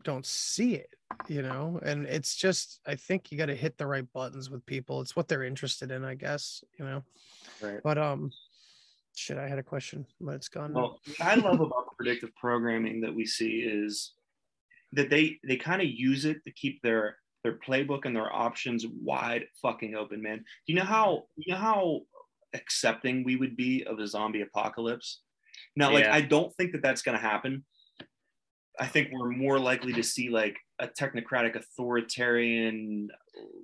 don't see it? You know, and it's just I think you got to hit the right buttons with people. It's what they're interested in, I guess. You know. Right. But um, shit, I had a question, but it's gone. Well, what I love about predictive programming that we see is that they they kind of use it to keep their their playbook and their options wide fucking open, man. Do you know how you know how accepting we would be of a zombie apocalypse? Now, like Yeah. I don't think that that's going to happen. I think we're more likely to see like a technocratic authoritarian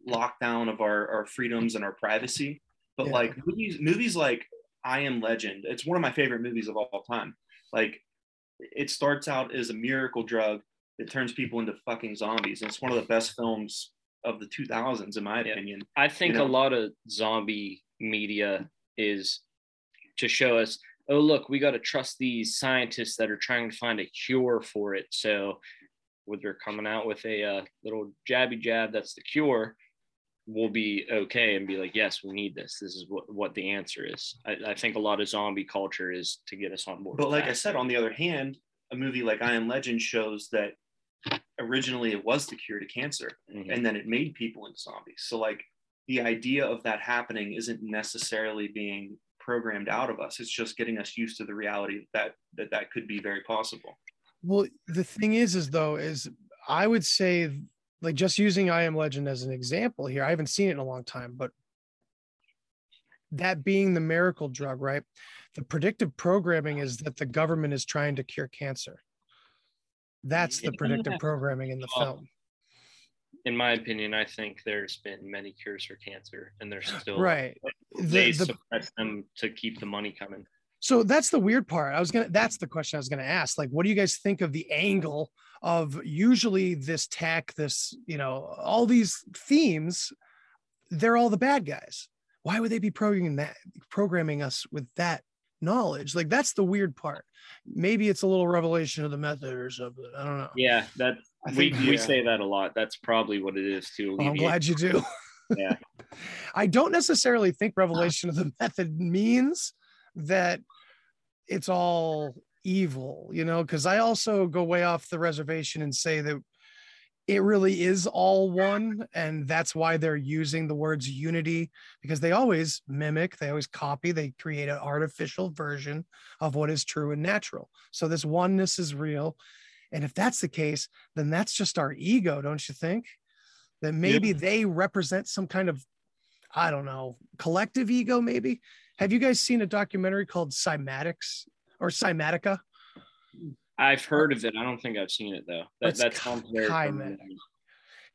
lockdown of our, our freedoms and our privacy. But Yeah. like movies, movies like I Am Legend, it's one of my favorite movies of all time. Like it starts out as a miracle drug that turns people into fucking zombies. And it's one of the best films of the 2000s, in my Yeah. opinion. I think know? a lot of zombie media is to show us, oh look, we got to trust these scientists that are trying to find a cure for it. So, when they're coming out with a uh, little jabby jab, that's the cure. We'll be okay and be like, yes, we need this. This is what what the answer is. I, I think a lot of zombie culture is to get us on board. But like that. I said, on the other hand, a movie like I Am Legend shows that originally it was the cure to cancer Mhm. and then it made people into zombies. So like the idea of that happening isn't necessarily being programmed out of us. It's just getting us used to the reality that that that could be very possible. Well, the thing is, is though, is I would say, like, just using I Am Legend as an example here. I haven't seen it in a long time, but that being the miracle drug, right? The predictive programming is that the government is trying to cure cancer. That's the predictive programming in the Well, film. in my opinion, I think there's been many cures for cancer, and there's still Right. They The- the- suppress them to keep the money coming. So that's the weird part. I was gonna. That's the question I was gonna ask. Like, what do you guys think of the angle of usually this tech, this you know, all these themes? They're all the bad guys. Why would they be programming that, programming us with that knowledge? Like, that's the weird part. Maybe it's a little revelation of the method or something. I don't know. Yeah, that we, we say that a lot. That's probably what it is too. Well, I'm glad you do. Yeah. I don't necessarily think revelation of the method means that it's all evil, you know, because I also go way off the reservation and say that it really is all one. And that's why they're using the words unity because they always mimic, they always copy, they create an artificial version of what is true and natural. So this oneness is real. And if that's the case, then that's just our ego, don't you think? That maybe they represent some kind of, I don't know, collective ego, maybe. Have you guys seen a documentary called Cymatics or Kymatica? I've heard of it. I don't think I've seen it though. That It's that sounds very Chimatic.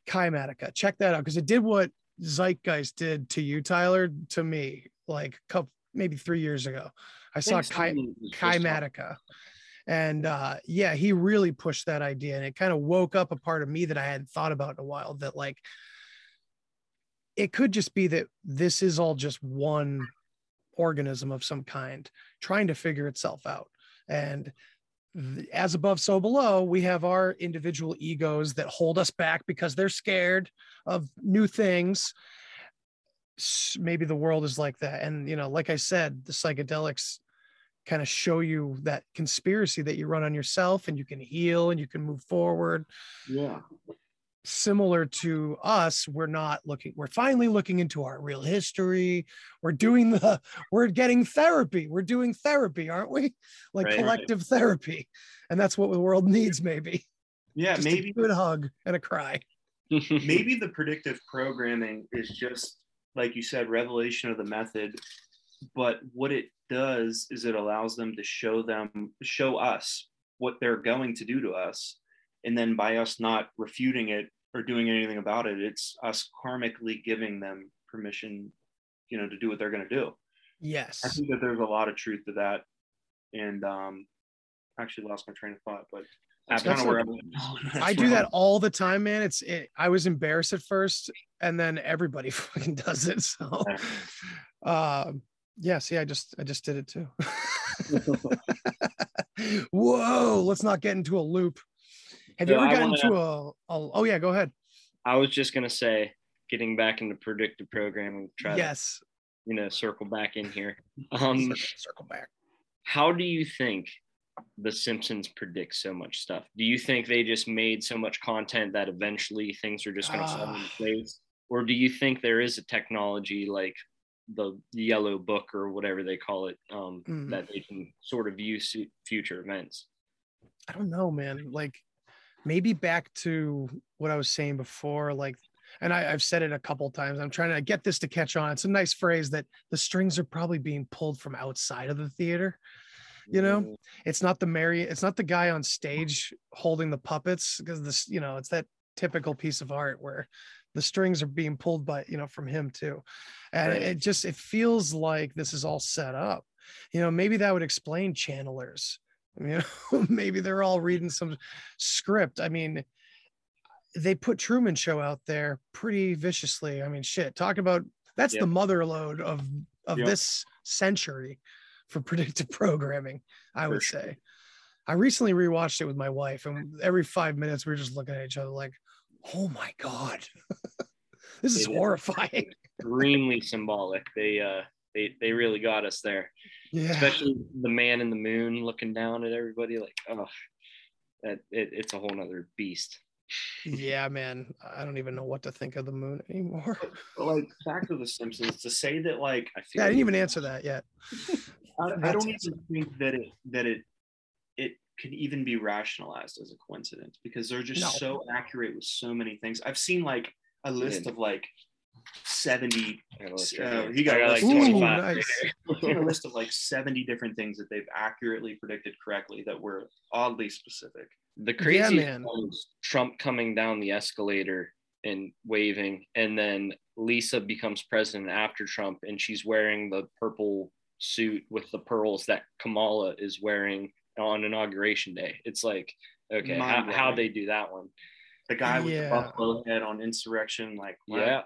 Chimatica. Check that out because it did what Zeitgeist did to you, Tyler, to me, like a couple, maybe three years ago. I saw think Chi- someone was just talking- Chimatica. And uh, yeah, he really pushed that idea and it kind of woke up a part of me that I hadn't thought about in a while that like it could just be that this is all just one organism of some kind trying to figure itself out. And as above, so below, we have our individual egos that hold us back because they're scared of new things. Maybe the world is like that. And, you know, like I said, the psychedelics kind of show you that conspiracy that you run on yourself and you can heal and you can move forward Yeah. Similar to us we're not looking we're finally looking into our real history. We're doing the we're getting therapy. We're doing therapy aren't we? Like Right. collective therapy. And that's what the world needs maybe. Yeah, Just maybe a good hug and a cry. Maybe the predictive programming is just like you said revelation of the method. But what it does is it allows them to show them show us what they're going to do to us and then by us not refuting it or doing anything about it it's us karmically giving them permission you know to do what they're going to do yes i think that there's a lot of truth to that and um I actually lost my train of thought but that's, That's kind of where like- I'm, do that all the time, man. It's it, I was embarrassed at first, and then everybody fucking does it. So, um, yeah. See, I just I just did it too. Whoa! Let's not get into a loop. Have you ever I gotten wanna- into a, a? Oh yeah, go ahead. I was just gonna say, getting back into predictive programming, try Yes. to you know circle back in here. Um, circle, circle back. how do you think the Simpsons predict so much stuff? Do you think they just made so much content that eventually things are just going to fall into Ah. place, or do you think there is a technology like the yellow book or whatever they call it um, Mhm. that they can sort of view future events? I don't know, man. Like maybe back to what I was saying before, like, and I, I've said it a couple times. I'm trying to get this to catch on. It's a nice phrase that the strings are probably being pulled from outside of the theater. You know, mm. it's not the Mary, it's not the guy on stage holding the puppets because this, you know, it's that typical piece of art where the strings are being pulled by, you know, from him too. And Right. it just it feels like this is all set up. You know, maybe that would explain channelers. You know, maybe they're all reading some script. I mean, they put Truman Show out there pretty viciously. I mean, shit, talk about that's Yep. the mother load of of Yep. this century for predictive programming, I For would sure. say. I recently rewatched it with my wife, and every five minutes we were just looking at each other like, "Oh my god, this is It is. horrifying." Extremely symbolic. They uh, they they really got us there. Yeah, Especially the man in the moon looking down at everybody like, oh, that it, it's a whole nother beast. yeah, man. I don't even know what to think of the moon anymore. but like back to the simpsons to say that like I feel Yeah, I didn't even answer that yet. I, I don't even think that it that it it can even be rationalized as a coincidence because they're just No. so accurate with so many things. I've seen like a list Yeah. of like 70 I gotta look uh, right he got got like list- Ooh, 25. nice. I've a list of like 70 different things that they've accurately predicted correctly that were oddly specific. The crazy man. was Trump coming down the escalator and waving, and then Lisa becomes president after Trump, and she's wearing the purple suit with the pearls that Kamala is wearing on inauguration day. It's like, okay, how, Mind-blowing. how they do that one? The guy with Yeah. the buffalo head on insurrection, like what? Yeah,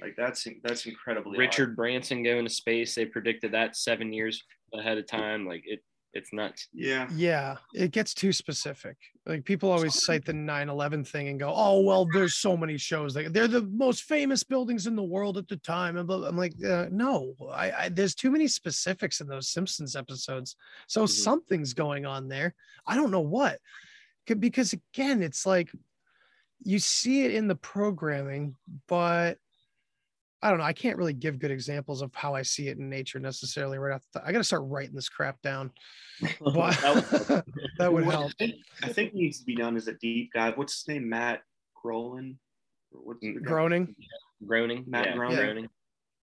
like that's that's incredibly odd. Richard Branson going to space. They predicted that seven years ahead of time. Like it, it's nuts. Yeah, Yeah, it gets too specific. Like people always cite the 9/11 thing and go, "Oh, well, there's so many shows. Like they're the most famous buildings in the world at the time." And I'm like, uh, "No, I, I there's too many specifics in those Simpsons episodes. So Mhm. something's going on there. I don't know what." Because again, it's like you see it in the programming, but I don't know. I can't really give good examples of how I see it in nature necessarily. Right off, the, I got to start writing this crap down. But That that would help. I think, I think needs to be done is a deep dive. What's his name? Matt Groening. Or What's the mm, guy? Groaning. Groaning, Matt yeah, Groening. Groening.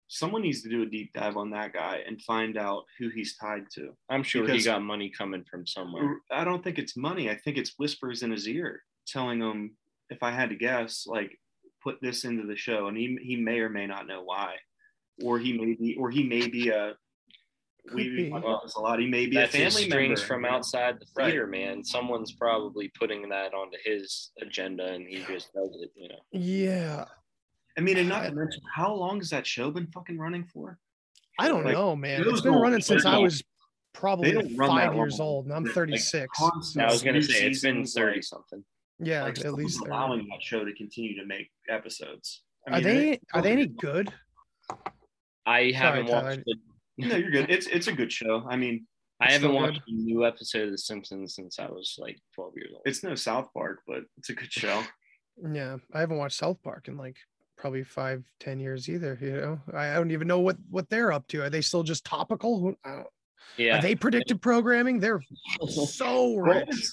Someone needs to do a deep dive on that guy and find out who he's tied to. I'm sure Because- he got money coming from somewhere. I don't think it's money. I think it's whispers in his ear telling him, if I had to guess, like put this into the show, and he he may or may not know why, or he may be, or he may be a. Could We be. talk about this a lot. He may be That's a his family strings member. from outside the Right. theater, man. Someone's probably putting that onto his agenda, and he just does it. You know, Yeah, I mean, and not to mention, how long has that show been fucking running for? I don't Like, know, man. It's been running since I was probably five years long. old, and I'm 36. constant I was gonna say it's been seasons, thirty like- something. Yeah, like, at least. someone's 30. allowing that show to continue to make episodes. I Are they it- are they any good? I haven't Tyler. watched. The, No, you're good. It's it's a good show. I mean, I haven't still watched a new episode of The Simpsons since I was like 12 years old. it's no South Park, but it's a good show. Yeah, I haven't watched South Park in like probably five, ten years either. You know, I I don't even know what what they're up to. Are they still just topical? Who- I don't- yeah, Are they predictive programming? They're so rich.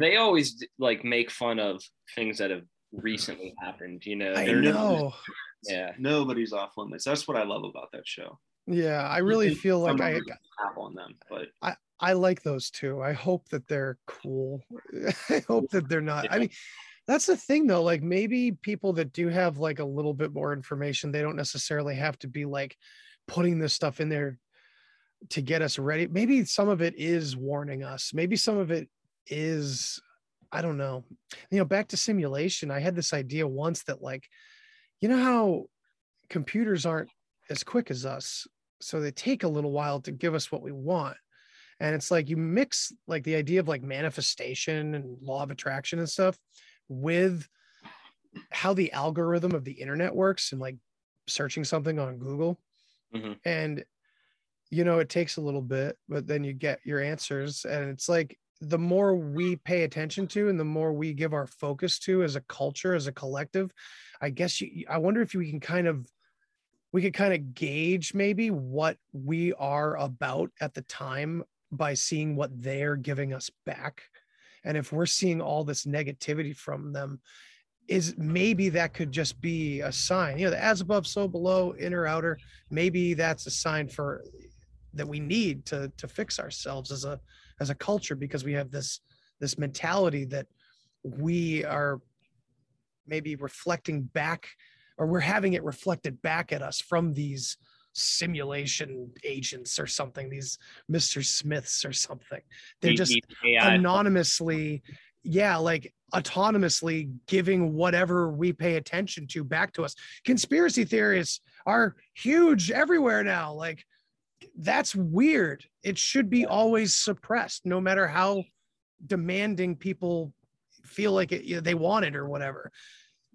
They always like make fun of things that have recently happened. You know, I They're- know. Yeah, Nobody's off limits. That's what I love about that show. Yeah, I really feel like I of it crap on them, but I like those two. I hope that they're cool. I hope that they're not. I mean, that's the thing though. Like maybe people that do have like a little bit more information, they don't necessarily have to be like putting this stuff in there to get us ready. Maybe some of it is warning us. Maybe some of it is, I don't know. You know, back to simulation, I had this idea once that like, you know how computers aren't as quick as us. So they take a little while to give us what we want and it's like you mix like the idea of like manifestation and law of attraction and stuff with how the algorithm of the internet works and like searching something on google mm-hmm. and you know it takes a little bit but then you get your answers and it's like the more we pay attention to and the more we give our focus to as a culture as a collective i guess you, i wonder if we can kind of we could kind of gauge maybe what we are about at the time by seeing what they're giving us back. And if we're seeing all this negativity from them, is maybe that could just be a sign, you know, the as above, so below, inner, outer. Maybe that's a sign for that we need to to fix ourselves as a as a culture because we have this this mentality that we are maybe reflecting back or we're having it reflected back at us from these simulation agents or something, these Mr. Smiths or something. They're just anonymously, yeah, like autonomously giving whatever we pay attention to back to us. Conspiracy theories are huge everywhere now. Like, that's weird. It should be always suppressed, no matter how demanding people feel like it, you know, they want it or whatever.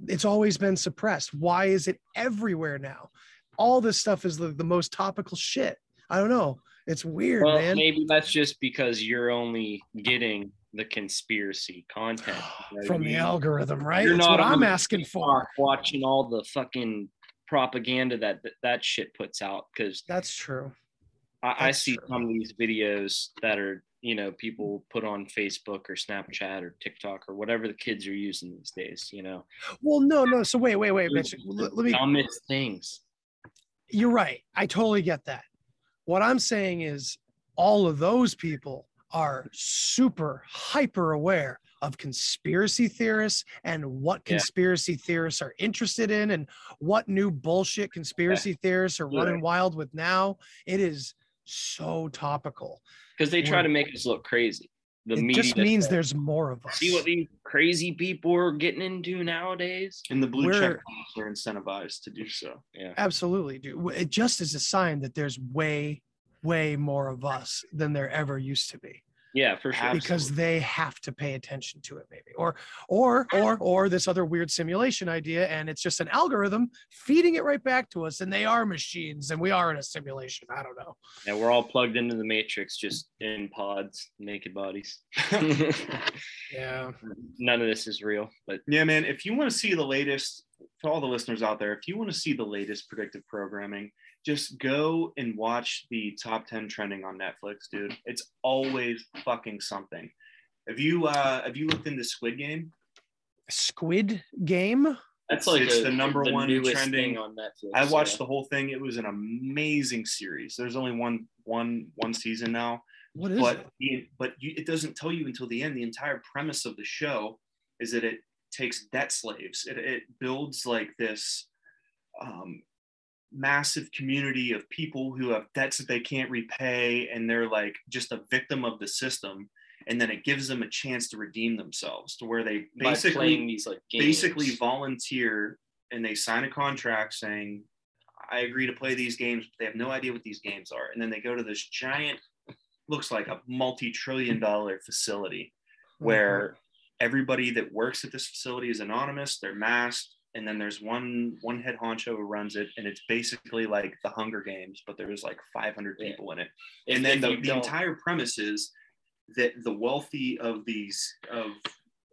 It's always been suppressed. Why is it everywhere now? all this stuff is the, the most topical shit. I don't know. It's weird, well, man. Maybe that's just because you're only getting the conspiracy content right? from the algorithm, right? You're that's not what I'm asking for. Watching all the fucking propaganda that that, that shit puts out because that's true. I, I see true. some of these videos that are you know people put on Facebook or Snapchat or TikTok or whatever the kids are using these days. You know. Well, no, no. So wait, wait, wait, Mitch. Let, let me. Dumbest things you're right. I totally get that. What I'm saying is all of those people are super hyper aware of conspiracy theorists and what conspiracy yeah. theorists are interested in and what new bullshit conspiracy yeah. theorists are running wild with now. It is so topical because they try We're, to make us look crazy the it media just means there's more of us. See what these crazy people are getting into nowadays. And the blue We're, check are incentivized to do so. Yeah, absolutely, dude. It just is a sign that there's way, way more of us than there ever used to be. Yeah, for sure. Because they have to pay attention to it, maybe. Or or or or this other weird simulation idea, and it's just an algorithm feeding it right back to us, and they are machines, and we are in a simulation. I don't know. Yeah, we're all plugged into the matrix, just in pods, naked bodies. yeah. None of this is real. But yeah, man, if you want to see the latest for all the listeners out there, if you want to see the latest predictive programming, just go and watch the top 10 trending on Netflix, dude. It's always fucking something. Have you uh have you looked into Squid Game? Squid Game? That's like it's a, the number the one trending on Netflix. I watched yeah. the whole thing. It was an amazing series. There's only one one one season now. What is but it? The, but you, it doesn't tell you until the end. The entire premise of the show is that it takes debt slaves. It, it builds like this um, massive community of people who have debts that they can't repay and they're like just a victim of the system. And then it gives them a chance to redeem themselves to where they basically these like basically volunteer and they sign a contract saying i agree to play these games but they have no idea what these games are. And then they go to this giant looks like a multi-trillion dollar facility where mm-hmm. everybody that works at this facility is anonymous they're masked and then there's one one head honcho who runs it and it's basically like the hunger games but there's like 500 people yeah. in it. If, and then the, the entire premise is that the wealthy of these of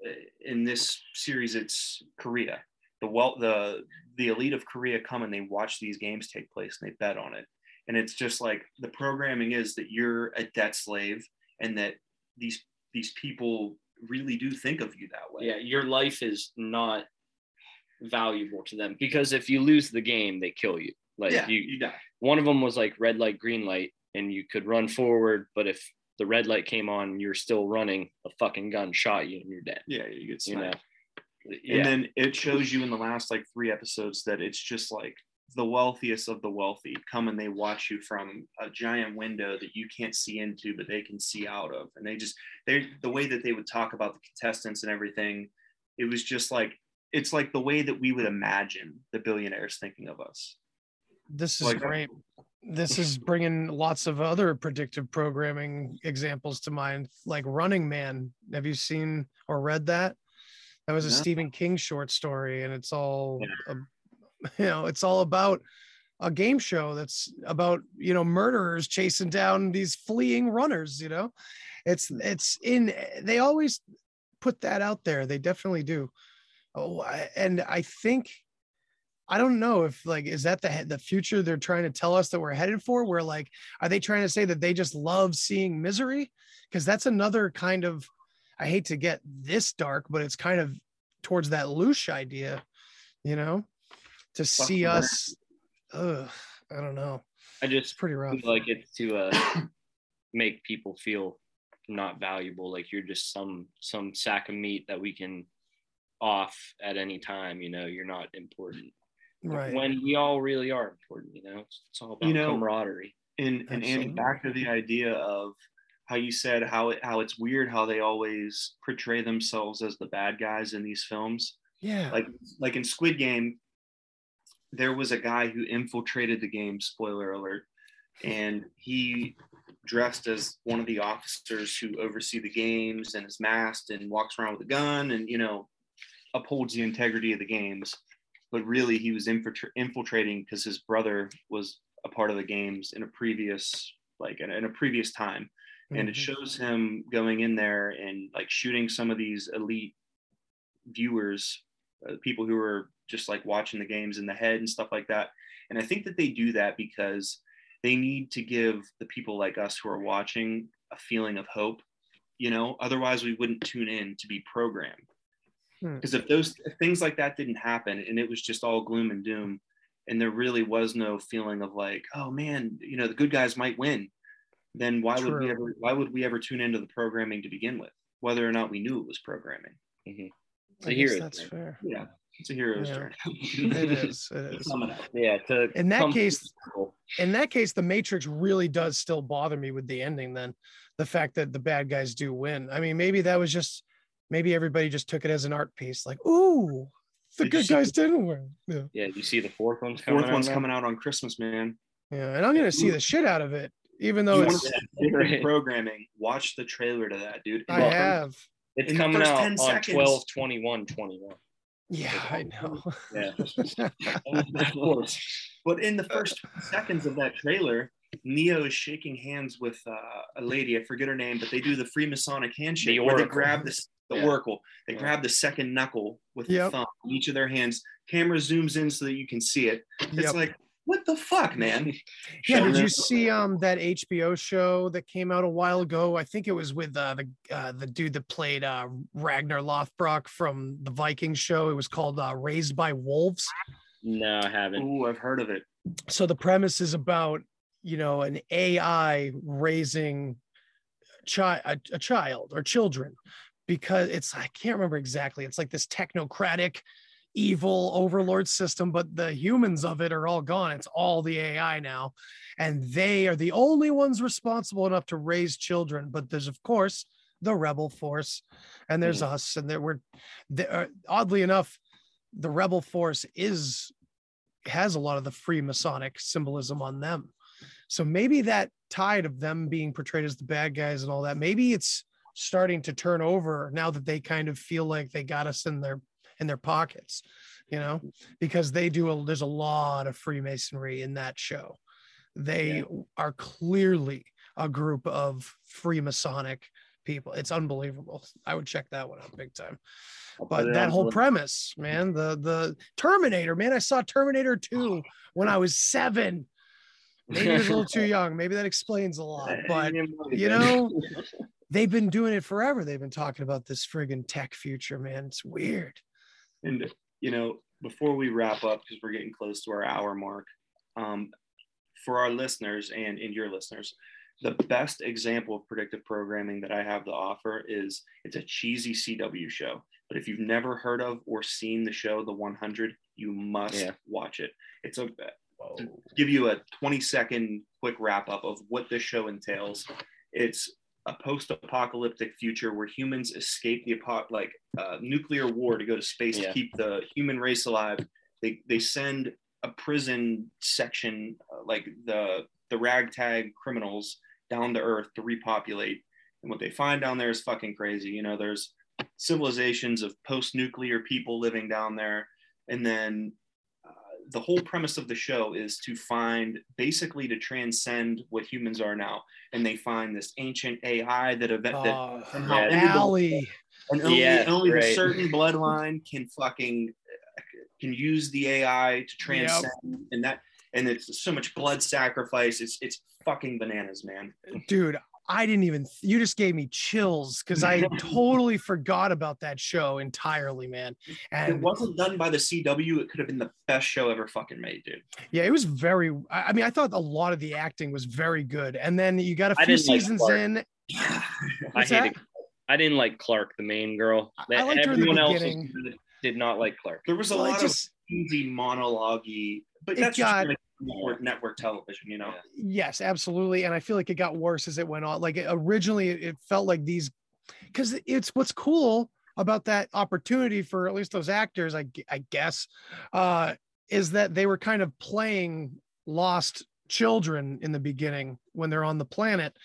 uh, in this series it's korea. The well the the elite of korea come and they watch these games take place and they bet on it. And it's just like the programming is that you're a debt slave and that these these people really do think of you that way. Yeah your life is not valuable to them because if you lose the game, they kill you. Like yeah, you, you die. One of them was like red light, green light, and you could run forward, but if the red light came on and you're still running, a fucking gun shot you and you're dead. Yeah, you get You know. sniped. Yeah. And then it shows you in the last like three episodes that it's just like the wealthiest of the wealthy come and they watch you from a giant window that you can't see into, but they can see out of. And they just they the way that they would talk about the contestants and everything, it was just like it's like the way that we would imagine the billionaires thinking of us. This is Like- great. This is bringing lots of other predictive programming examples to mind, like Running Man. Have you seen or read that? That was a No. Stephen King short story, and it's all, uh, you know, it's all about a game show that's about you know murderers chasing down these fleeing runners. You know, it's it's in. They always put that out there. They definitely do. Oh, I- and I think I don't know if like is that the the future they're trying to tell us that we're headed for? Where like are they trying to say that they just love seeing misery? Because that's another kind of I hate to get this dark, but it's kind of towards that loosh idea, you know, to see us. Ugh, I don't know. I just pretty rough. like it's to uh, make people feel not valuable, like you're just some some sack of meat that we can off at any time. You know, you're not important. Right. When we all really are important. You know, it's, it's all about You know, camaraderie. And and Andy, Absolutely. back to the idea of how you said how it how it's weird how they always portray themselves as the bad guys in these films. Yeah. Like like in Squid Game, there was a guy who infiltrated the game, spoiler alert, and he dressed as one of the officers who oversee the games and is masked and walks around with a gun and you know upholds the integrity of the games but really he was infiltrating because his brother was a part of the games in a previous like in, a previous time and it Mhm. shows him going in there and like shooting some of these elite viewers uh, people who are just like watching the games in the head and stuff like that and i think that they do that because they need to give the people like us who are watching a feeling of hope you know otherwise we wouldn't tune in to be programmed. Because if those if things like that didn't happen and it was just all gloom and doom and there really was no feeling of like oh man you know the good guys might win then why would we ever why would we ever tune into the programming to begin with whether or not we knew it was programming Mm-hmm. It's I a hero's that's journey. fair. yeah it's a hero's Yeah. journey It is. It is. Sum it up. Yeah. To In that case- circle. in that case, the Matrix really does still bother me with the ending. Then the fact that the bad guys do win. I mean, maybe that was just maybe everybody just took it as an art piece, like, ooh, the Did good see guys didn't win. Yeah, Yeah. You see the fourth one's coming fourth one's now? coming out on christmas man yeah, and I'm gonna see the shit out of it, even though you it's. want right. programming watch the trailer to that dude I Well, have. It's in coming out 10 on seconds. 12 21 21. Yeah, I know. Yeah. of course. But in the first seconds of that trailer, Neo is shaking hands with uh, a lady. I forget her name, but they do the Freemasonic handshake The where they grab this the Yeah. oracle. They Yeah. grab the second knuckle with Yep. the thumb in each of their hands. Camera zooms in so that you can see it. It's Yep. like, what the fuck, man? Yeah, Showing did you see um that HBO show that came out a while ago? I think it was with uh, the uh, the dude that played uh, Ragnar Lothbrok from the Viking show. It was called uh, Raised by Wolves. No, I haven't. Ooh, I've heard of it. So the premise is about you know an AI raising child a, a child or children because it's I can't remember exactly. It's like this technocratic evil overlord system, but the humans of it are all gone. It's all the AI now. And they are the only ones responsible enough to raise children. But there's, of course, the rebel force, and there's us. And there we're there, uh, oddly enough, the rebel force is has a lot of the Freemasonic symbolism on them. So maybe that tide of them being portrayed as the bad guys and all that, maybe it's starting to turn over now that they kind of feel like they got us in their in their pockets, you know, because they do a there's a lot of Freemasonry in that show. They are clearly a group of Freemasonic people. It's unbelievable. I would check that one out big time. But that whole premise, man, the the Terminator, man, I saw Terminator 2 when I was seven. Maybe I was a little too young. Maybe that explains a lot. But you know, they've been doing it forever. They've been talking about this friggin' tech future, man. It's weird. And you know, before we wrap up, because we're getting close to our hour mark, um, for our listeners and and your listeners, the best example of predictive programming that I have to offer is it's a cheesy CW show. But if you've never heard of or seen the show The 100, you must Yeah. watch it. It's a to give you a 20 second quick wrap up of what this show entails. It's a post-apocalyptic future where humans escape the apo- like uh, nuclear war to go to space Yeah. to keep the human race alive. They they send a prison section uh, like the the ragtag criminals down to Earth to repopulate, and what they find down there is fucking crazy. You know, there's civilizations of post-nuclear people living down there, and then the whole premise of the show is to find basically to transcend what humans are now. And they find this ancient ai that, event that Oh, somehow yeah. ended the- Allie. and only, Yeah, only a certain bloodline can fucking can use the ai to transcend. And that and it's so much blood sacrifice. It's it's fucking bananas man. Dude i didn't even you just gave me chills because i totally forgot about that show entirely man if it wasn't done by the cw it could have been the best show ever fucking made dude yeah it was very i I mean i thought a lot of the acting was very good and then you got a few didn't like seasons Clarke. in I hated. that? I didn't like Clarke, the main girl. I- I liked her the Everyone else beginning. did not like Clarke. there was a Well, lot just- of easy monologue but It that's got- just network, network television you know? Yes absolutely and i feel like it got worse as it went on. Like originally it felt like these because it's what's cool about that opportunity for at least those actors i, I guess uh is that they were kind of playing lost children in the beginning when they're on the planet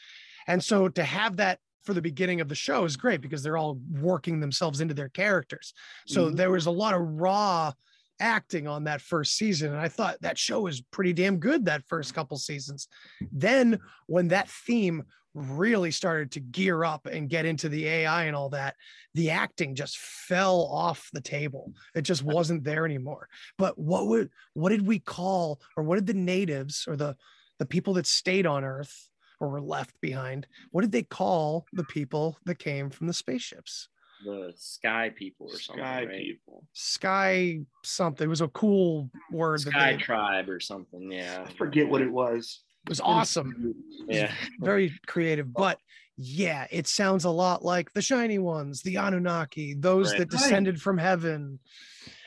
and so to have that for the beginning of the show is great because they're all working themselves into their characters. So Mhm. there was a lot of raw acting on that first season and i thought that show was pretty damn good that first couple seasons. Then when that theme really started to gear up and get into the ai and all that the acting just fell off the table. It just wasn't there anymore. But what would what did we call or what did the natives or the the people that stayed on earth or were left behind what did they call the people that came from the spaceships The Sky People or something, sky right? people sky something it was a cool word Sky they- Tribe or something. Yeah. i forget what it was it was awesome Yeah. very creative but yeah it sounds a lot like the shiny ones the anunnaki those Right. that descended from heaven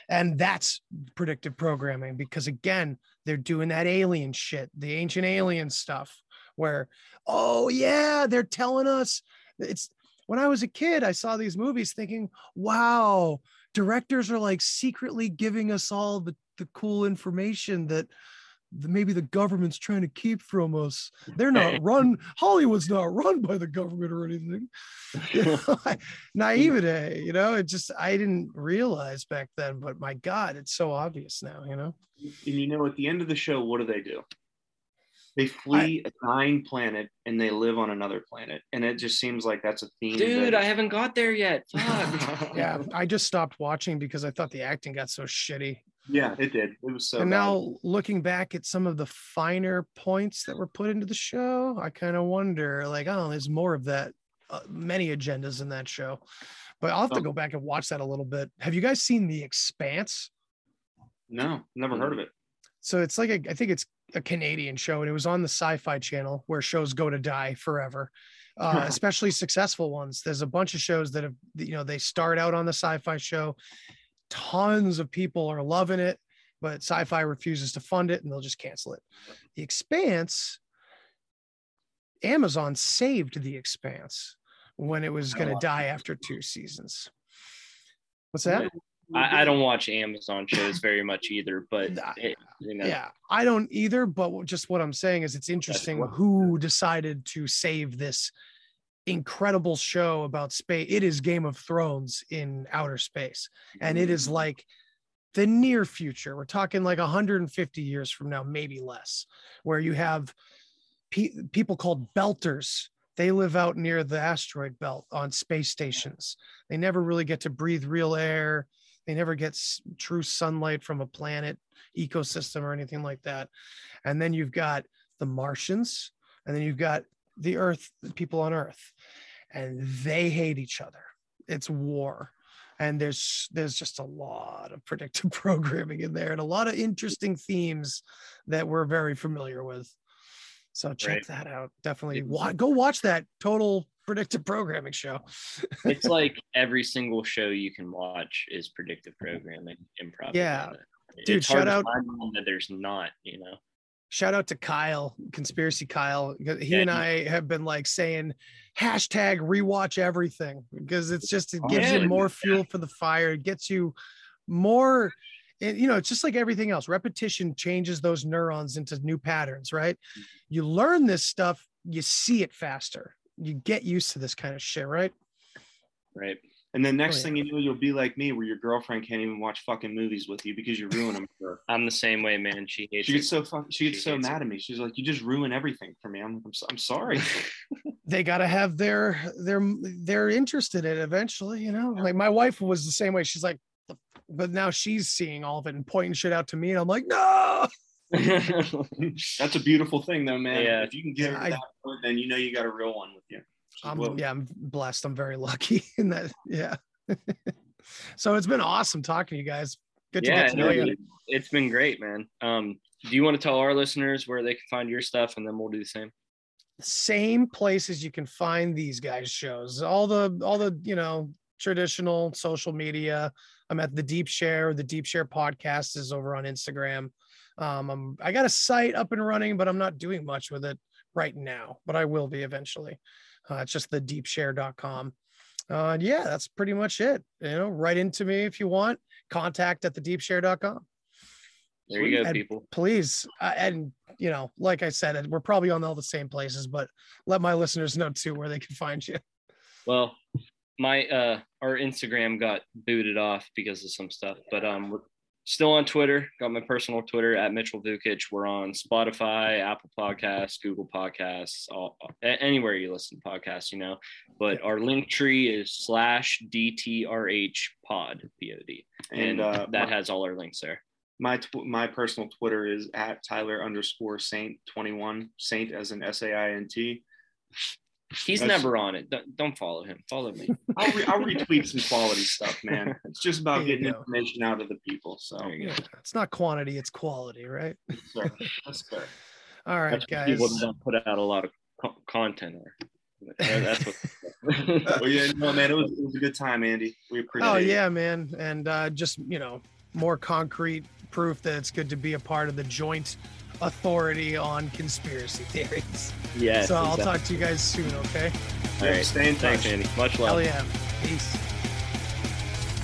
and that's predictive programming because again they're doing that alien shit the ancient alien stuff where oh yeah they're telling us it's when i was a kid i saw these movies thinking wow directors are like secretly giving us all the, the cool information that the, maybe the government's trying to keep from us. They're not run. Hollywood's not run by the government or anything. You know, Naivete, you know. It just I didn't realize back then, but my God, it's so obvious now. You know. and you know at the end of the show what do they do they flee a dying planet and they live on another planet and it just seems like that's a theme Dude, that- I haven't got there yet. Fuck. Yeah, I just stopped watching because I thought the acting got so shitty. yeah it did it was so and bad. now looking back at some of the finer points that were put into the show, I kind of wonder, like, oh, there's more of that, uh, many agendas in that show. But I'll have to Oh. go back and watch that a little bit. Have you guys seen The Expanse? no never heard of it So it's like a, I think it's a Canadian show, and it was on the Sci-Fi Channel where shows go to die forever, uh, especially successful ones. There's a bunch of shows that have, you know, they start out on the Sci-Fi show, tons of people are loving it, but Sci-Fi refuses to fund it, and they'll just cancel it. The Expanse, Amazon saved The Expanse when it was going to die after two seasons. What's that? I, I don't watch Amazon shows very much either, but it, you know, Yeah, I don't either. But just what I'm saying is, it's interesting what- who decided to save this incredible show about space. It is Game of Thrones in outer space, and it is mm. like the near future. We're talking like 150 years from now, maybe less, where you have pe- people called belters. They live out near the asteroid belt on space stations. They never really get to breathe real air. They never get s- true sunlight from a planet ecosystem or anything like that. And then you've got the Martians, and then you've got the Earth, the people on Earth, and they hate each other. It's war. And there's there's just a lot of predictive programming in there and a lot of interesting themes that we're very familiar with. So check Right. that out. Definitely wa- go watch that total predictive programming show. It's like every single show you can watch is predictive mm-hmm. programming, improv. Yeah. Dude, shout out- that there's not, you know. shout out to Kyle, conspiracy Kyle. He Yeah, and I have been like saying hashtag rewatch everything because it's just it Oh, gives yeah. you more fuel for the fire. It gets you more. And you know, it's just like everything else. Repetition changes those neurons into new patterns, right? Mm-hmm. You learn this stuff, you see it faster. You get used to this kind of shit, right? Right. And then next Oh, yeah. thing you know, you'll be like me, where your girlfriend can't even watch fucking movies with you because you ruin them for her. I'm the same way, man. She hates She gets it. so fuck, she gets She so mad it. at me. She's like, "You just ruin everything for me." I'm "I'm, I'm sorry." they got to have their their they're interested in it eventually you know like my wife was the same way she's like "The f-" but now she's seeing all of it and pointing shit out to me and i'm like no That's a beautiful thing, though, man. Yeah. If you can get her Yeah, to I- that point, then you know you got a real one with you. She's I'm, whoa. yeah i'm blessed i'm very lucky in that yeah so it's been awesome talking to you guys good to yeah, get to know you it- it's been great, man. Um, do you want to tell our listeners where they can find your stuff, and then we'll do the same? same places you can find these guys shows all the all the you know traditional social media. I'm at the deep share. The deep share podcast is over on instagram. Um i'm i got a site up and running but i'm not doing much with it right now but i will be eventually. Uh, it's just the deepshare.com uh yeah that's pretty much it. You know write into me if you want. Contact at the deepshare.com There you go, And people. please uh, and you know like i said we're probably on all the same places but let my listeners know too where they can find you. Well, my uh our Instagram got booted off because of some stuff, but um we're still on Twitter. Got my personal Twitter at Mitchell Vukic. We're on Spotify, Apple Podcasts, Google Podcasts, all, anywhere you listen to podcasts, you know. But our link tree is slash DTRH pod pod, and And uh, that my, has all our links there. my tw- my personal Twitter is at Tyler underscore Saint twenty one Saint as an S A I N T. He's That's- never on it. Don't, don't follow him. Follow me. I'll, re- I'll retweet some quality stuff, man. It's just about getting go. information out of the people. So There you go. yeah, it's not quantity it's quality right sir, that's fair. all right That's what guys people don't put out a lot of co- content there. Uh, That's what. well, yeah, no, man, it was, it was a good time, Andy. We appreciate oh it. yeah man and uh just you know more concrete proof that it's good to be a part of the joint authority on conspiracy theories yes. so i'll talk to you guys soon okay All Yeah, right. stay in Thanks, touch. Andy. Much love. hell yeah peace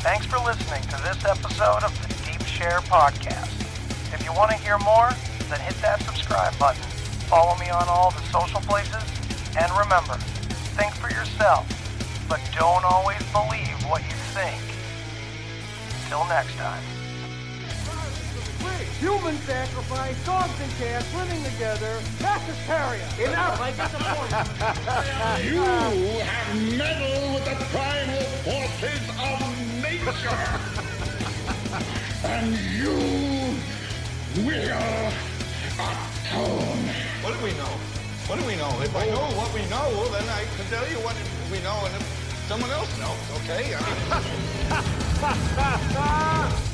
Thanks for listening to this episode of the Deep Share Podcast. If you want to hear more, then hit that subscribe button. Follow me on all the social places. And remember, think for yourself, but don't always believe what you think. Till next time. Human sacrifice, dogs and cats living together, mass hysteria. Enough, I get the point. You have meddled with the primal forces of nature. and you will atone. What do we know? What do we know? If I know what we know, then I can tell you what we know, and if someone else knows, okay? I mean,